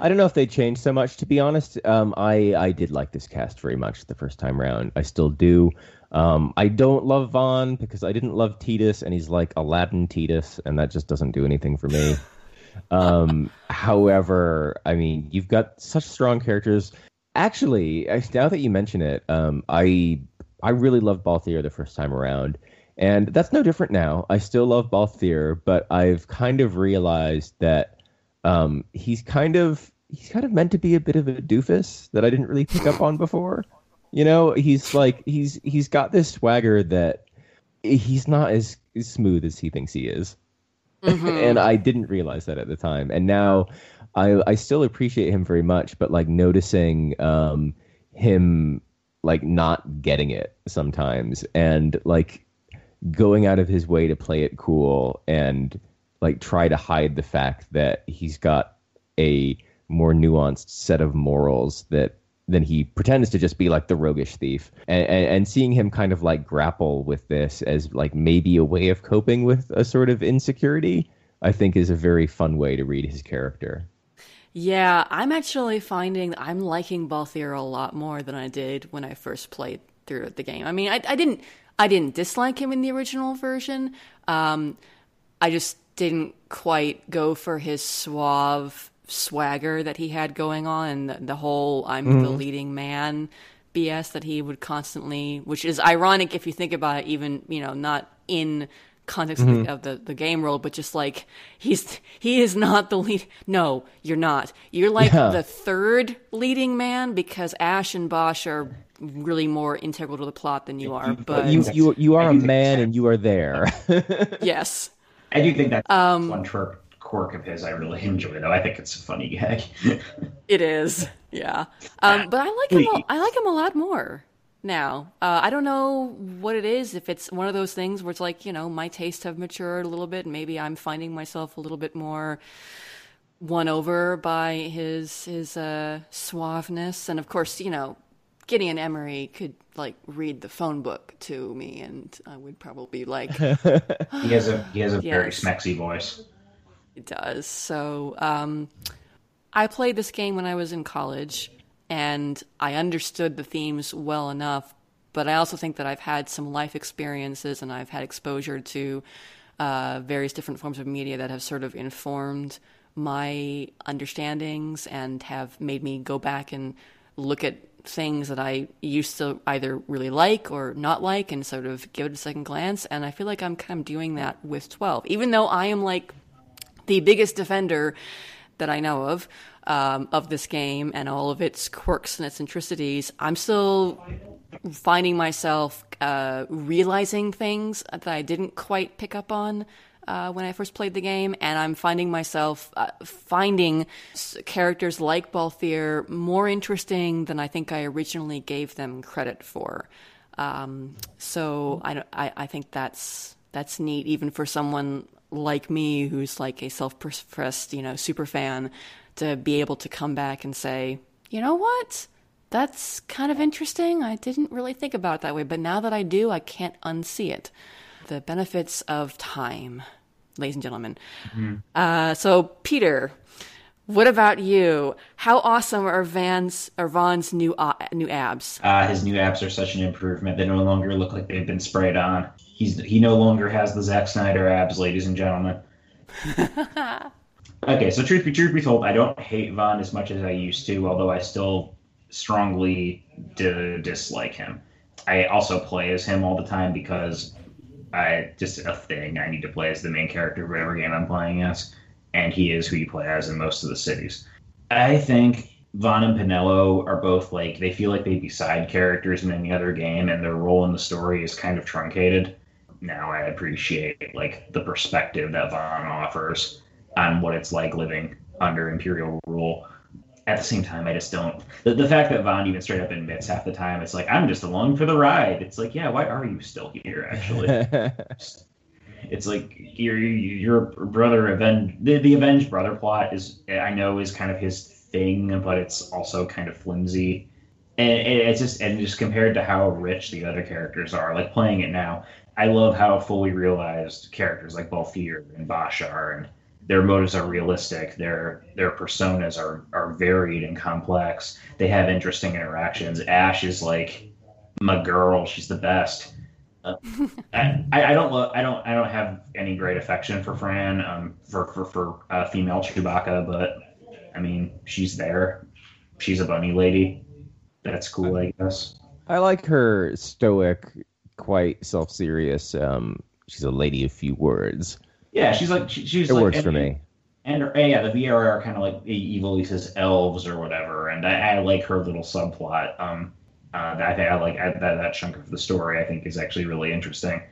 I don't know if they changed so much. To be honest, um, I I did like this cast very much the first time round. I still do. Um, I don't love Vaan because I didn't love Tidus, and he's like Aladdin Tidus, and that just doesn't do anything for me. (laughs) um, however, I mean, you've got such strong characters. Actually, now that you mention it, um, I I really loved Balthier the first time around. And that's no different now. I still love Balthier, but I've kind of realized that um, he's kind of he's kind of meant to be a bit of a doofus that I didn't really pick up on before. You know, he's like he's he's got this swagger that he's not as, as smooth as he thinks he is. Mm-hmm. and I didn't realize that at the time. And now I I still appreciate him very much, but like noticing um, him like not getting it sometimes and like going out of his way to play it cool and like try to hide the fact that he's got a more nuanced set of morals that than he pretends to just be like the roguish thief. And, and, and seeing him kind of like grapple with this as like maybe a way of coping with a sort of insecurity i think is a very fun way to read his character. Yeah i'm actually finding i'm liking balthier a lot more than i did when i first played through the game. I mean i, I didn't I didn't dislike him in the original version. Um, I just didn't quite go for his suave swagger that he had going on and the, the whole I'm mm-hmm. the leading man BS that he would constantly, which is ironic if you think about it, even, you know, not in context of, the, of the, the game world, but just like he's he is not the lead. No, you're not. You're like Yeah. the third leading man because Ashe and Basch are really more integral to the plot than you are. But you you you are a man and you are there. (laughs) yes, I do think that's Um, one twer- quirk of his I really (laughs) enjoy, though. I think it's a funny gag. it is. Yeah, um, but I like him. A, Please. I like him a lot more now. Uh, I don't know what it is. If it's one of those things where it's like you know my tastes have matured a little bit, and maybe I'm finding myself a little bit more won over by his his uh, suaveness, and of course, you know, Gideon Emery could like read the phone book to me, and I would probably be like, (laughs) he has a he has a (sighs) very smexy voice. It does. So, um, I played this game when I was in college, and I understood the themes well enough. But I also think that I've had some life experiences, and I've had exposure to uh, various different forms of media that have sort of informed my understandings and have made me go back and look at things that I used to either really like or not like and sort of give it a second glance. And I feel like I'm kind of doing that with 12, even though I am like the biggest defender that I know of um, of this game and all of its quirks and eccentricities. I'm still finding myself uh, realizing things that I didn't quite pick up on. Uh, when I first played the game, and I'm finding myself uh, finding characters like Balthier more interesting than I think I originally gave them credit for. Um, so I, I, I think that's that's neat, even for someone like me who's like a self-professed, you know, super fan, to be able to come back and say, you know what, that's kind of interesting. I didn't really think about it that way, but now that I do, I can't unsee it. The benefits of time, ladies and gentlemen. Uh, so, Peter, what about you? How awesome are Van's or Vaughn's new uh, new abs? Uh, his new apps are such an improvement. They no longer look like they've been sprayed on. He's he no longer has the Zack Snyder abs, ladies and gentlemen. (laughs) okay, so truth be truth be told, I don't hate Vaan as much as I used to, although I still strongly d- dislike him. I also play as him all the time because I just a thing. I need to play as the main character of whatever game I'm playing as, and he is who you play as in most of the cities. I think Vaan and Penelo are both like they feel like they'd be side characters in any other game, and their role in the story is kind of truncated. Now I appreciate like the perspective that Vaan offers on what it's like living under Imperial rule. At the same time, I just don't. The, the fact that Vaan even straight up admits half the time, it's like I'm just along for the ride. It's like, yeah, why are you still here? Actually, (laughs) it's like your your brother avenge the, the avenged brother plot is I know is kind of his thing, but it's also kind of flimsy. And it- it's just and just compared to how rich the other characters are, like playing it now, I love how fully realized characters like Balthier and Basch are, and their motives are realistic. Their their personas are are varied and complex. They have interesting interactions. Ashe is like my girl; she's the best. (laughs) Uh, I, I don't lo- I don't I don't have any great affection for Fran um for for for uh, female Chewbacca, but I mean she's there. She's a bunny lady. That's cool, I guess. I like her stoic, quite self-serious. Um, she's a lady of few words. Yeah, she's like she, she's It like works and- for me. And her, yeah, the Viera are kind of like e- evil. He says elves or whatever, and I, I like her little subplot. Um, uh, that I think I like I, that that chunk of the story. I think is actually really interesting.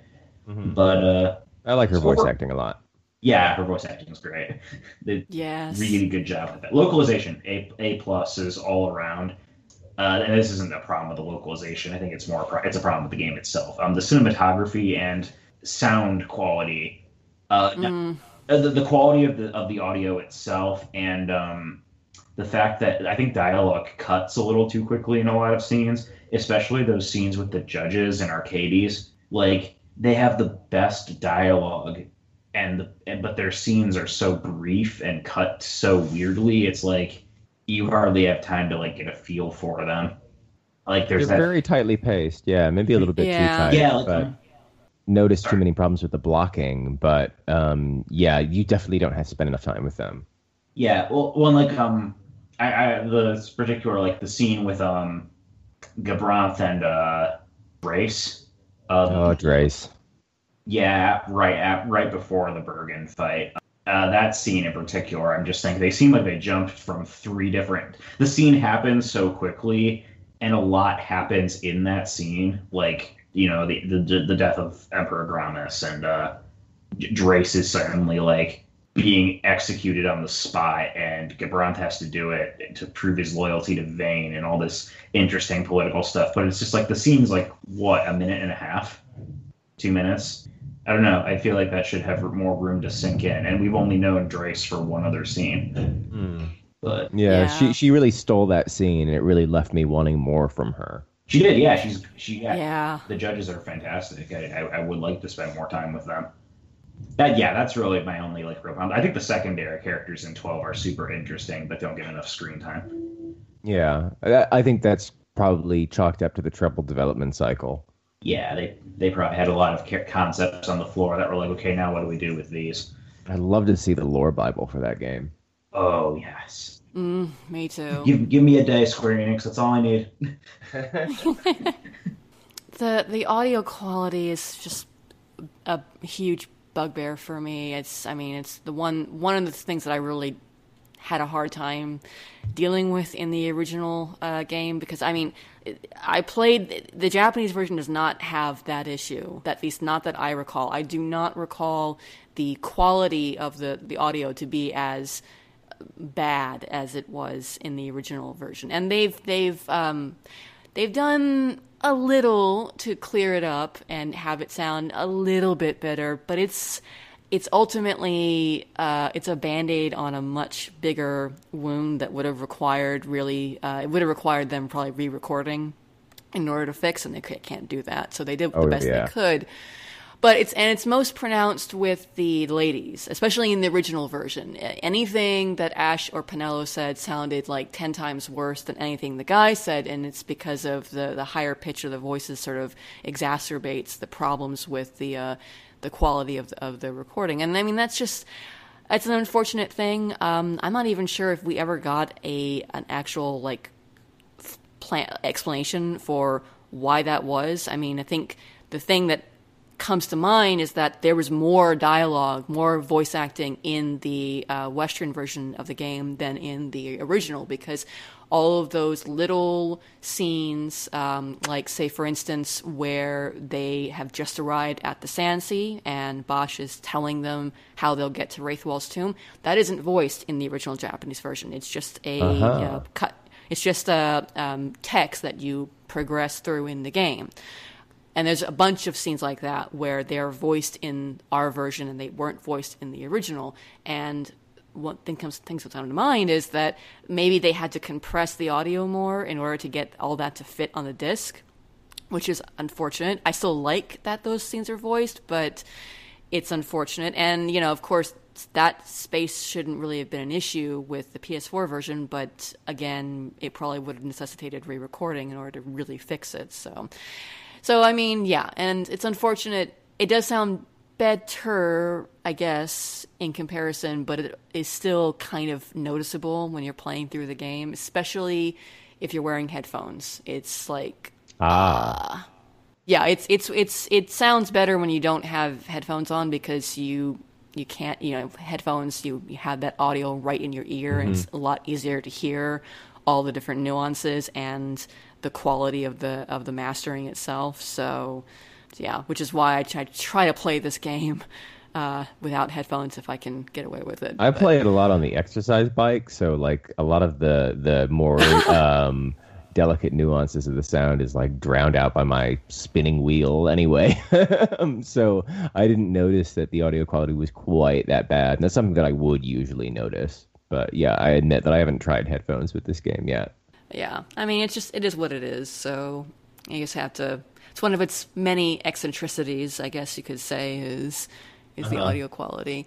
But uh, I like her So voice acting a lot. yeah, her voice acting is great. (laughs) They Yes. really good job with that. Localization, a a plus is all around. Uh, and this isn't a problem with the localization. I think it's more a pro- it's a problem with the game itself. Um, the cinematography and sound quality, uh, Mm, uh, the, the quality of the of the audio itself, and um, the fact that I think dialogue cuts a little too quickly in a lot of scenes, especially those scenes with the judges and Archades. Like they have the best dialogue, and, the, and but their scenes are so brief and cut so weirdly. It's like you hardly have time to like get a feel for them. Like They're there's that. very tightly paced. Yeah, maybe a little bit Yeah. too tight. yeah, like, but um, noticed too many problems with the blocking. But um, yeah, you definitely don't have to spend enough time with them. Yeah, well, well, like um, I, I the particular like the scene with um, Gabranth and uh, Race. Um, Oh, Drace. Yeah, right at right before the Bergan fight. Uh, that scene in particular, I'm just saying they seem like they jumped from three different. The scene happens so quickly, and a lot happens in that scene. Like you know, the the, the death of Emperor Gramis and uh, Drace is suddenly like being executed on the spot, and Gabranth has to do it to prove his loyalty to Vayne and all this interesting political stuff. But it's just like the scene's like what a minute and a half, two minutes. I don't know. I feel like that should have more room to sink in, and we've only known Drace for one other scene. Mm. But yeah, Yeah. she she really stole that scene, and it really left me wanting more from her. She did, yeah. She's she yeah. Yeah. The judges are fantastic. I, I, I would like to spend more time with them. That yeah, that's really my only like real problem. I think the secondary characters in twelve are super interesting, but don't get enough screen time. Yeah, I, I think that's probably chalked up to the treble development cycle. Yeah, they they probably had a lot of concepts on the floor that were like, okay, now what do we do with these? I'd love to see the lore bible for that game. Oh yes, Mm, me too. give give me a day, Square Enix. That's all I need. (laughs) the the audio quality is just a huge bugbear for me. It's I mean it's the one one of the things that I really had a hard time dealing with in the original uh, game because I mean I played the Japanese version does not have that issue. At least not that I recall. I do not recall the quality of the the audio to be as bad as it was in the original version. And they've they've um, they've done a little to clear it up and have it sound a little bit better, but it's it's ultimately uh, it's a band-aid on a much bigger wound that would have required really uh, it would have required them probably re-recording in order to fix and they can't do that so they did Oh, the best yeah. they could but it's and it's most pronounced with the ladies, especially in the original version. Anything that Ashe or Penelo said sounded like ten times worse than anything the guy said, and it's because of the the higher pitch of the voices sort of exacerbates the problems with the uh, the quality of the, of the recording. And I mean that's just it's an unfortunate thing. Um, I'm not even sure if we ever got a an actual like plan- explanation for why that was. I mean, I think the thing that comes to mind is that there was more dialogue, more voice acting in the uh, Western version of the game than in the original because all of those little scenes, um, like, say, for instance, where they have just arrived at the Sand Sea and Basch is telling them how they'll get to Raithwall's tomb, that isn't voiced in the original Japanese version. It's just a Uh-huh. uh, cut. It's just a um, text that you progress through in the game. And there's a bunch of scenes like that where they're voiced in our version and they weren't voiced in the original. And one thing comes things that come to mind is that maybe they had to compress the audio more in order to get all that to fit on the disc, which is unfortunate. I still like that those scenes are voiced, but it's unfortunate. And you know, of course, that space shouldn't really have been an issue with the PS4 version, but again, it probably would have necessitated re-recording in order to really fix it. So. So I mean, yeah, and it's unfortunate. It does sound better, I guess, in comparison, but it is still kind of noticeable when you're playing through the game, especially if you're wearing headphones. It's like Ah, yeah, it's it's it's it sounds better when you don't have headphones on because you you can't you know headphones you, you have that audio right in your ear and it's a lot easier to hear all the different nuances and the quality of the of the mastering itself. So yeah, which is why I try, try to play this game uh, without headphones if I can get away with it. I But- play it a lot on the exercise bike, so like a lot of the the more (laughs) um, delicate nuances of the sound is like drowned out by my spinning wheel anyway. Um, (laughs) so I didn't notice that the audio quality was quite that bad. And that's something that I would usually notice. But yeah, I admit that I haven't tried headphones with this game yet. Yeah, I mean, it's just it is what it is. So you just have to. It's one of its many eccentricities, I guess you could say, is is the uh-huh. audio quality.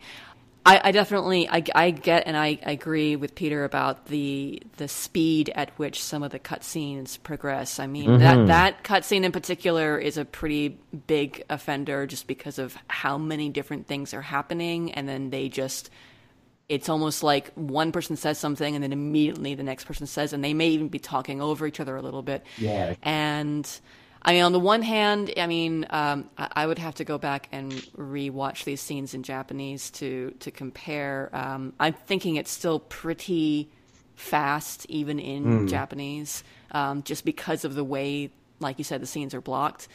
I, I definitely I, I get and I, I agree with Peter about the the speed at which some of the cutscenes progress. I mean that mm-hmm. that cutscene in particular is a pretty big offender just because of how many different things are happening, and then they just it's almost like one person says something and then immediately the next person says and they may even be talking over each other a little bit Yeah. and I mean, on the one hand, I mean, um, I, I would have to go back and rewatch these scenes in Japanese to to compare. Um, I'm thinking it's still pretty fast, even in Japanese, um, just because of the way, like you said, the scenes are blocked.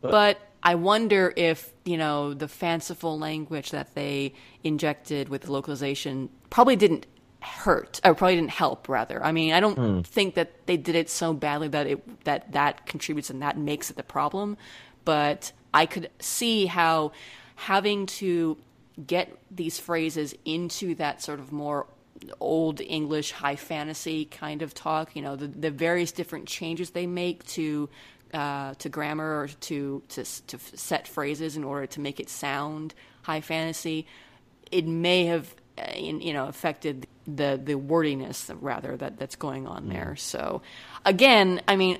But, I wonder if you know the fanciful language that they injected with the localization probably didn't hurt or probably didn't help rather. I mean i don't hmm. think that they did it so badly that it that that contributes and that makes it the problem. But i could see how having to get these phrases into that sort of more old english high fantasy kind of talk you know the, the various different changes they make to uh, to grammar or to, to to set phrases in order to make it sound high fantasy it may have uh, in- you know affected the the wordiness rather that that's going on there. So again, I mean,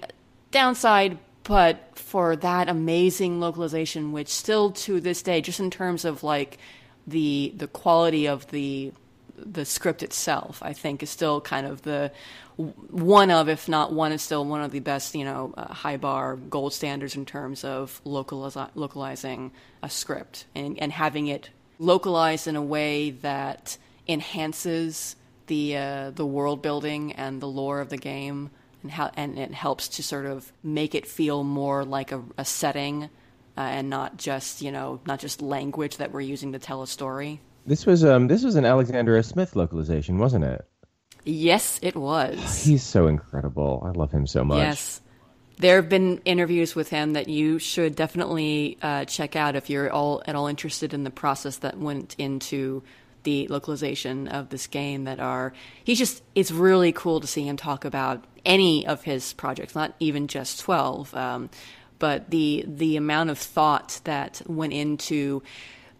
downside, but for that amazing localization, which still to this day, just in terms of like the the quality of the the script itself, I think is still kind of the one of, if not one, is still one of the best, you know, uh, high bar gold standards in terms of localiz- localizing a script and, and having it localized in a way that enhances the uh, the world building and the lore of the game, and how and it helps to sort of make it feel more like a, a setting, uh, and not just you know not just language that we're using to tell a story. This was um this was an Alexander Smith localization, wasn't it? Yes, it was. (sighs) He's so incredible. I love him so much. Yes. There have been interviews with him that you should definitely uh, check out if you're all at all interested in the process that went into the localization of this game. That are he's just it's really cool to see him talk about any of his projects, not even just twelve, um, but the the amount of thought that went into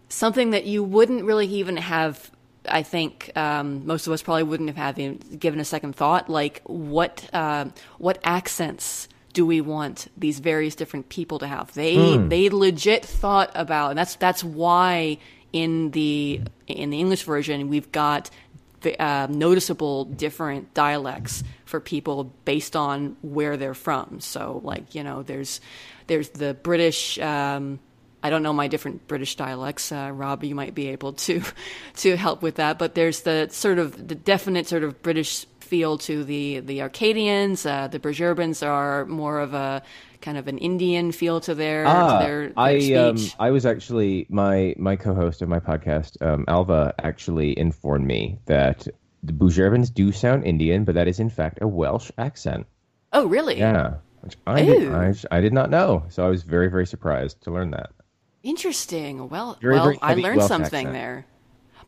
something that you wouldn't really even have I think um, most of us probably wouldn't have had even given a second thought. Like, what uh, what accents do we want these various different people to have? They they legit thought about, and that's that's why in the in the English version we've got the, uh, noticeable different dialects for people based on where they're from. So, like you know, there's there's the British. Um, I don't know my different British dialects. Uh, Rob, you might be able to (laughs) to help with that. But there's the sort of the definite sort of British feel to the the Archadians. Uh, the Bhujerbans are more of a kind of an Indian feel to their Ah, to their, their I speech. um I was actually my my co-host of my podcast, um, Alva, actually informed me that the Bhujerbans do sound Indian, but that is in fact a Welsh accent. oh, really? Yeah, which I did, I, I did not know, so I was very very surprised to learn that. Interesting. Well, Very, well, very I learned something accent. there.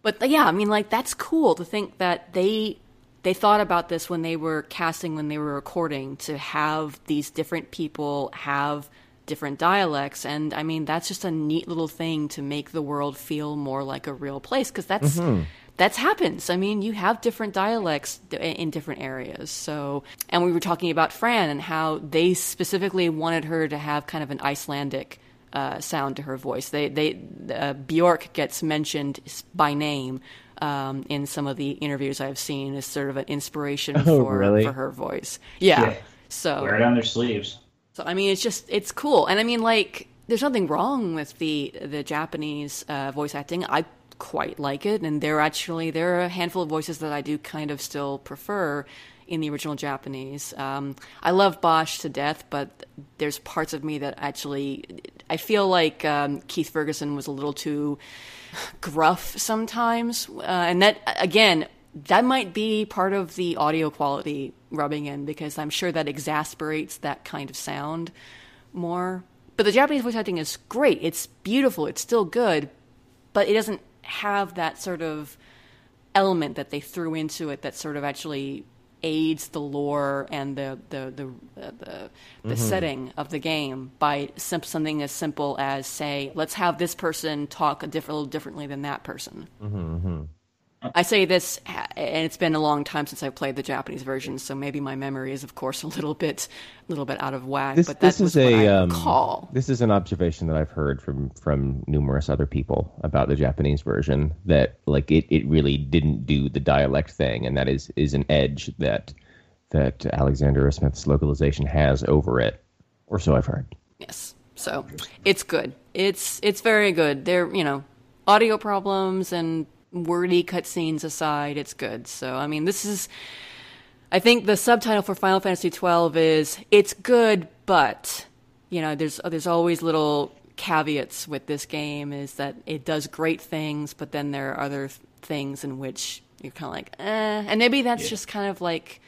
But yeah, I mean, like that's cool to think that they they thought about this when they were casting, when they were recording, to have these different people have different dialects, and I mean, that's just a neat little thing to make the world feel more like a real place because that's. Mm-hmm. That's happens. I mean, you have different dialects in different areas. So, and we were talking about Fran and how they specifically wanted her to have kind of an Icelandic uh, sound to her voice. They, they, uh, Bjork gets mentioned by name um, in some of the interviews I've seen as sort of an inspiration for really? for her voice. Yeah. Yeah. So Wear it on their sleeves. so I mean, it's just it's cool, and I mean, like, there's nothing wrong with the the Japanese uh, voice acting. I quite like it, and there actually there are a handful of voices that I do kind of still prefer in the original Japanese. Um, I love Basch to death, but there's parts of me that actually I feel like um, Keith Ferguson was a little too gruff sometimes, uh, and that again that might be part of the audio quality rubbing in because I'm sure that exasperates that kind of sound more. But the Japanese voice acting is great. It's beautiful. It's still good, but it doesn't have that sort of element that they threw into it that sort of actually aids the lore and the the the uh, the, the mm-hmm. setting of the game by sim- something as simple as say let's have this person talk a different, little differently than that person. Mm-hmm, mm-hmm. I say this, and it's been a long time since I've played the Japanese version, so maybe my memory is, of course, a little bit, a little bit out of whack. This but that this is a um, recall. this is an observation that I've heard from from numerous other people about the Japanese version that like it, it really didn't do the dialect thing, and that is is an edge that that Alexander Smith's localization has over it, or so I've heard. Yes, so it's good. It's it's very good. There, you know, audio problems and wordy cutscenes aside, it's good. So I mean, this is. I think the subtitle for Final Fantasy XII is "It's good, but." You know, there's there's always little caveats with this game. Is that it does great things, but then there are other things in which you're kind of like, eh. And maybe that's Yeah. just kind of like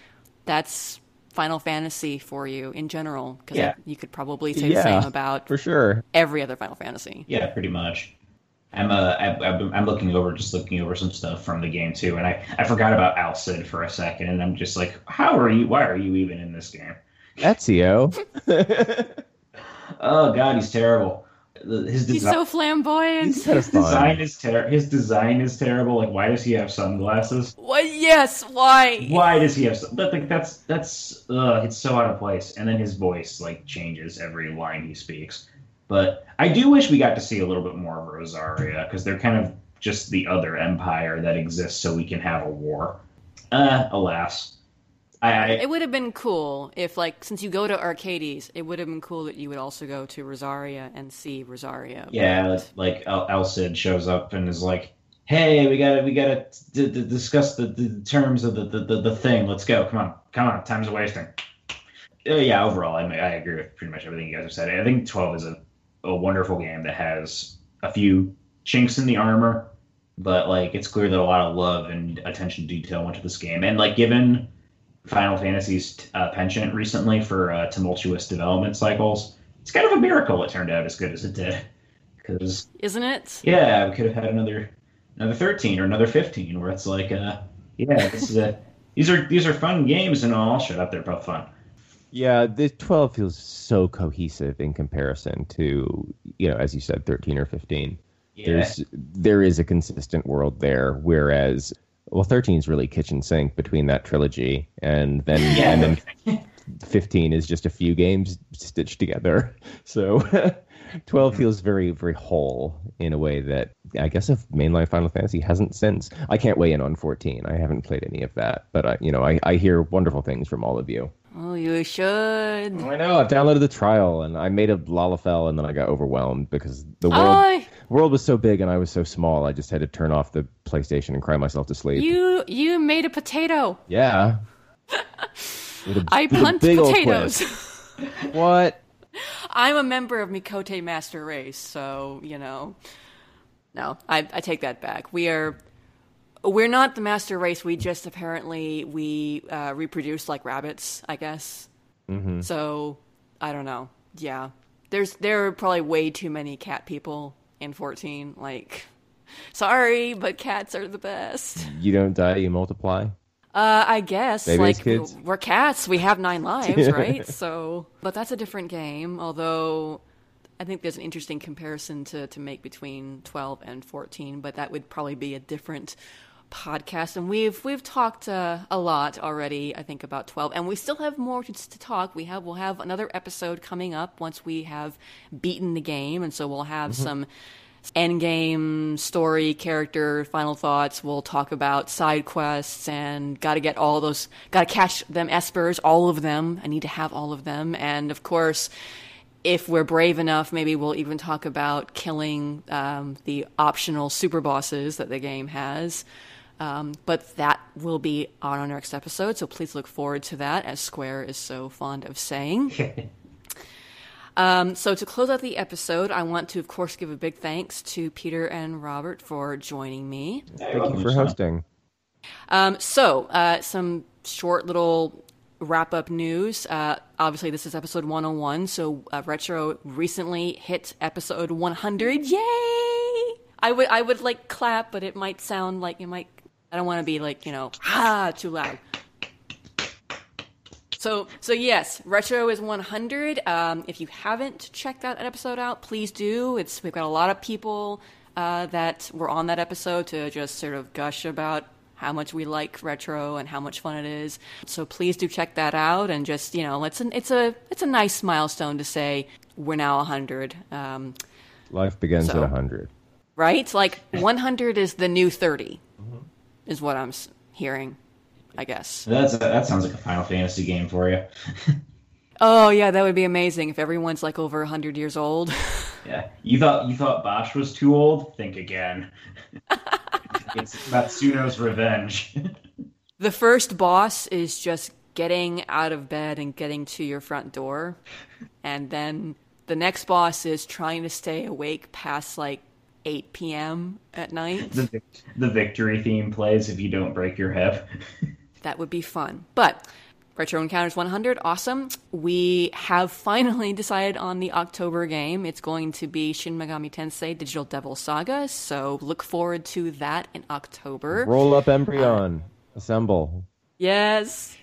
that's Final Fantasy for you in general. Because Yeah. you could probably say the same about For sure. every other Final Fantasy. Yeah, pretty much. I'm uh, I, I'm I'm looking over just looking over some stuff from the game too, and I I forgot about Al-Cid for a second, and I'm just like, how are you? Why are you even in this game? Ezio. (laughs) (laughs) Oh God, he's terrible. The- His He's design, so flamboyant. He's his design is ter- His design is terrible. Like, why does he have sunglasses? What? Yes. Why? Why does he have? Sun- but like that's that's uh, it's so out of place. And then his voice like changes every line he speaks. But I do wish we got to see a little bit more of Rozarria because they're kind of just the other empire that exists, so we can have a war. Uh, alas, I, I It would have been cool if, like, since you go to Archades, it would have been cool that you would also go to Rozarria and see Rozarria. Yeah, like El- shows up and is like, "Hey, we gotta, we gotta d- d- discuss the, the terms of the, the, the, thing. Let's go. Come on, come on. Time's a wasting." Uh, yeah, overall, I, I agree with pretty much everything you guys have said. I think twelve is a, a wonderful game that has a few chinks in the armor, but like it's clear that a lot of love and attention to detail went to this game, and like given Final Fantasy's uh, penchant recently for uh, tumultuous development cycles, it's kind of a miracle it turned out as good as it did. Because Isn't it? yeah, we could have had another another thirteen or another fifteen where it's like, uh, yeah, this is a these are these are fun games and all. Shut up, they're both fun. Yeah, the 12 feels so cohesive in comparison to, you know, as you said, 13 or 15. Yeah, There's there is a consistent world there, whereas well, 13 is really kitchen sink between that trilogy, and then (laughs) Yeah. and then 15 is just a few games stitched together. (laughs) So (laughs) 12 mm-hmm. feels very very whole in a way that I guess if mainline Final Fantasy hasn't since. I can't weigh in on 14. I haven't played any of that, but I, you know, I, I hear wonderful things from all of you. Oh, you should. I know. I've downloaded the trial and I made a Lalafell and then I got overwhelmed because the world I, world was so big and I was so small. I just had to turn off the PlayStation and cry myself to sleep. you you made a potato. Yeah. (laughs) A- I punt potatoes. What? (laughs) I'm a member of Miqo'te Master Race, so you know. No, I, I take that back. We are, we're not the master race. We just apparently we uh, reproduce like rabbits, I guess. Mm-hmm. So I don't know. Yeah, there's there are probably way too many cat people in 14. Like, sorry, but cats are the best. You don't die, you multiply. Uh, I guess Babies, like kids? we're cats. We have nine lives, (laughs) right? so, but that's a different game. Although, I think there's an interesting comparison to to make between 12 and 14, but that would probably be a different podcast. And we've we've talked uh, a lot already. I think about 12, and we still have more to, to talk. We have we'll have another episode coming up once we have beaten the game, and so we'll have some end game story character final thoughts we'll talk about side quests and got to get all those got to catch them espers all of them i need to have all of them and of course if we're brave enough maybe we'll even talk about killing um, the optional super bosses that the game has um, but that will be on our next episode so please look forward to that as square is so fond of saying (laughs) um, so to close out the episode, I want to, of course, give a big thanks to Peter and Robert for joining me. Thank you for hosting. Um, so uh, some short little wrap up news. Uh, obviously, this is episode 101. So uh, Retro recently hit episode 100. Yay! I would I would like clap, but it might sound like it might. I don't want to be like you know ah too loud. So, so yes, retro is 100. Um, if you haven't checked that episode out, please do. It's we've got a lot of people uh, that were on that episode to just sort of gush about how much we like retro and how much fun it is. So please do check that out and just you know, it's an it's a it's a nice milestone to say we're now 100. Um, Life begins So- at 100. right? Like 100 is the new 30, is what I'm hearing. I guess. That's that sounds like a Final Fantasy game for you. (laughs) Oh yeah, that would be amazing if everyone's like over hundred years old. (laughs) Yeah, you thought you thought Basch was too old? Think again. (laughs) it's Matsuno's revenge. the first boss is just getting out of bed and getting to your front door, and then the next boss is trying to stay awake past like 8 p.m. at night. The, the victory theme plays if you don't break your hip. (laughs) that would be fun. But Retro Encounters 100, awesome. We have finally (laughs) decided on the October game. It's going to be Shin Megami Tensei Digital Devil Saga, so look forward to that in October. Roll up Embryon. Assemble. Yes.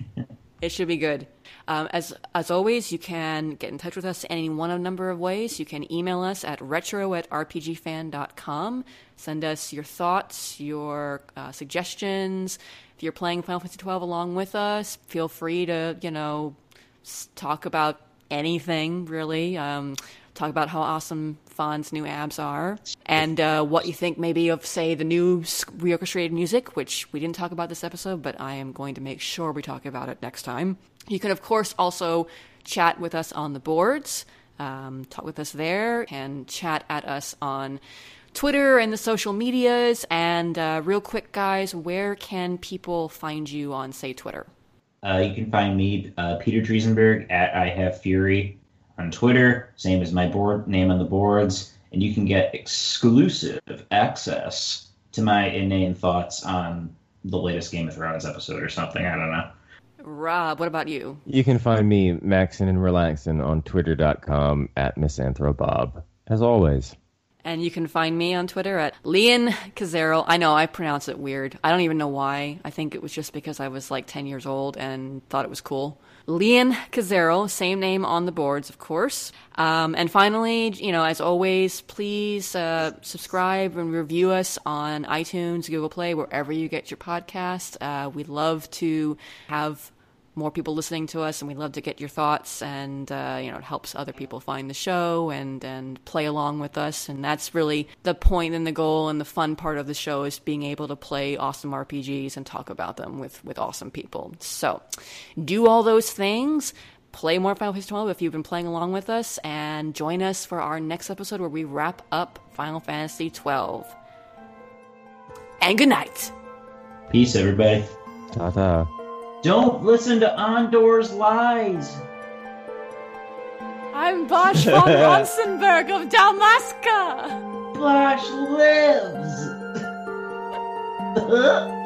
it should be good. Um, as as always, you can get in touch with us any one of a number of ways. You can email us at retro at rpgfan.com. Send us your thoughts, your uh, suggestions. If you're playing Final Fantasy twelve along with us, feel free to you know talk about anything really. Um, talk about how awesome Vaan's new abs are, and uh, what you think maybe of, say, the new reorchestrated music, which we didn't talk about this episode, but I am going to make sure we talk about it next time. You can, of course, also chat with us on the boards, um, talk with us there, and chat at us on Twitter and the social medias. And uh, real quick, guys, where can people find you on, say, Twitter? Uh, you can find me, uh, Peter Triesenberg, at I Have Fury on Twitter, same as my board name on the boards, and you can get exclusive access to my inane thoughts on the latest Game of Thrones episode or something. I don't know. Rob, what about you? You can find me maxing and relaxing on twitter.com at misanthrobob, as always. And you can find me on Twitter at Leon Kazero. I know I pronounce it weird. I don't even know why. I think it was just because I was like 10 years old and thought it was cool. Leon Kazero, same name on the boards, of course. Um, and finally, you know, as always, please uh, subscribe and review us on iTunes, Google Play, wherever you get your podcast. Uh, we'd love to have more people listening to us, and we love to get your thoughts. And uh, you know, it helps other people find the show and and play along with us. And that's really the point and the goal and the fun part of the show is being able to play awesome RPGs and talk about them with with awesome people. So, do all those things. Play more Final Fantasy 12 if you've been playing along with us, and join us for our next episode where we wrap up Final Fantasy 12. And good night. Peace, everybody. Ta ta. Don't listen to Ondore's lies. I'm Basch von (laughs) Ronsenberg of Dalmasca. Bosch lives. (laughs)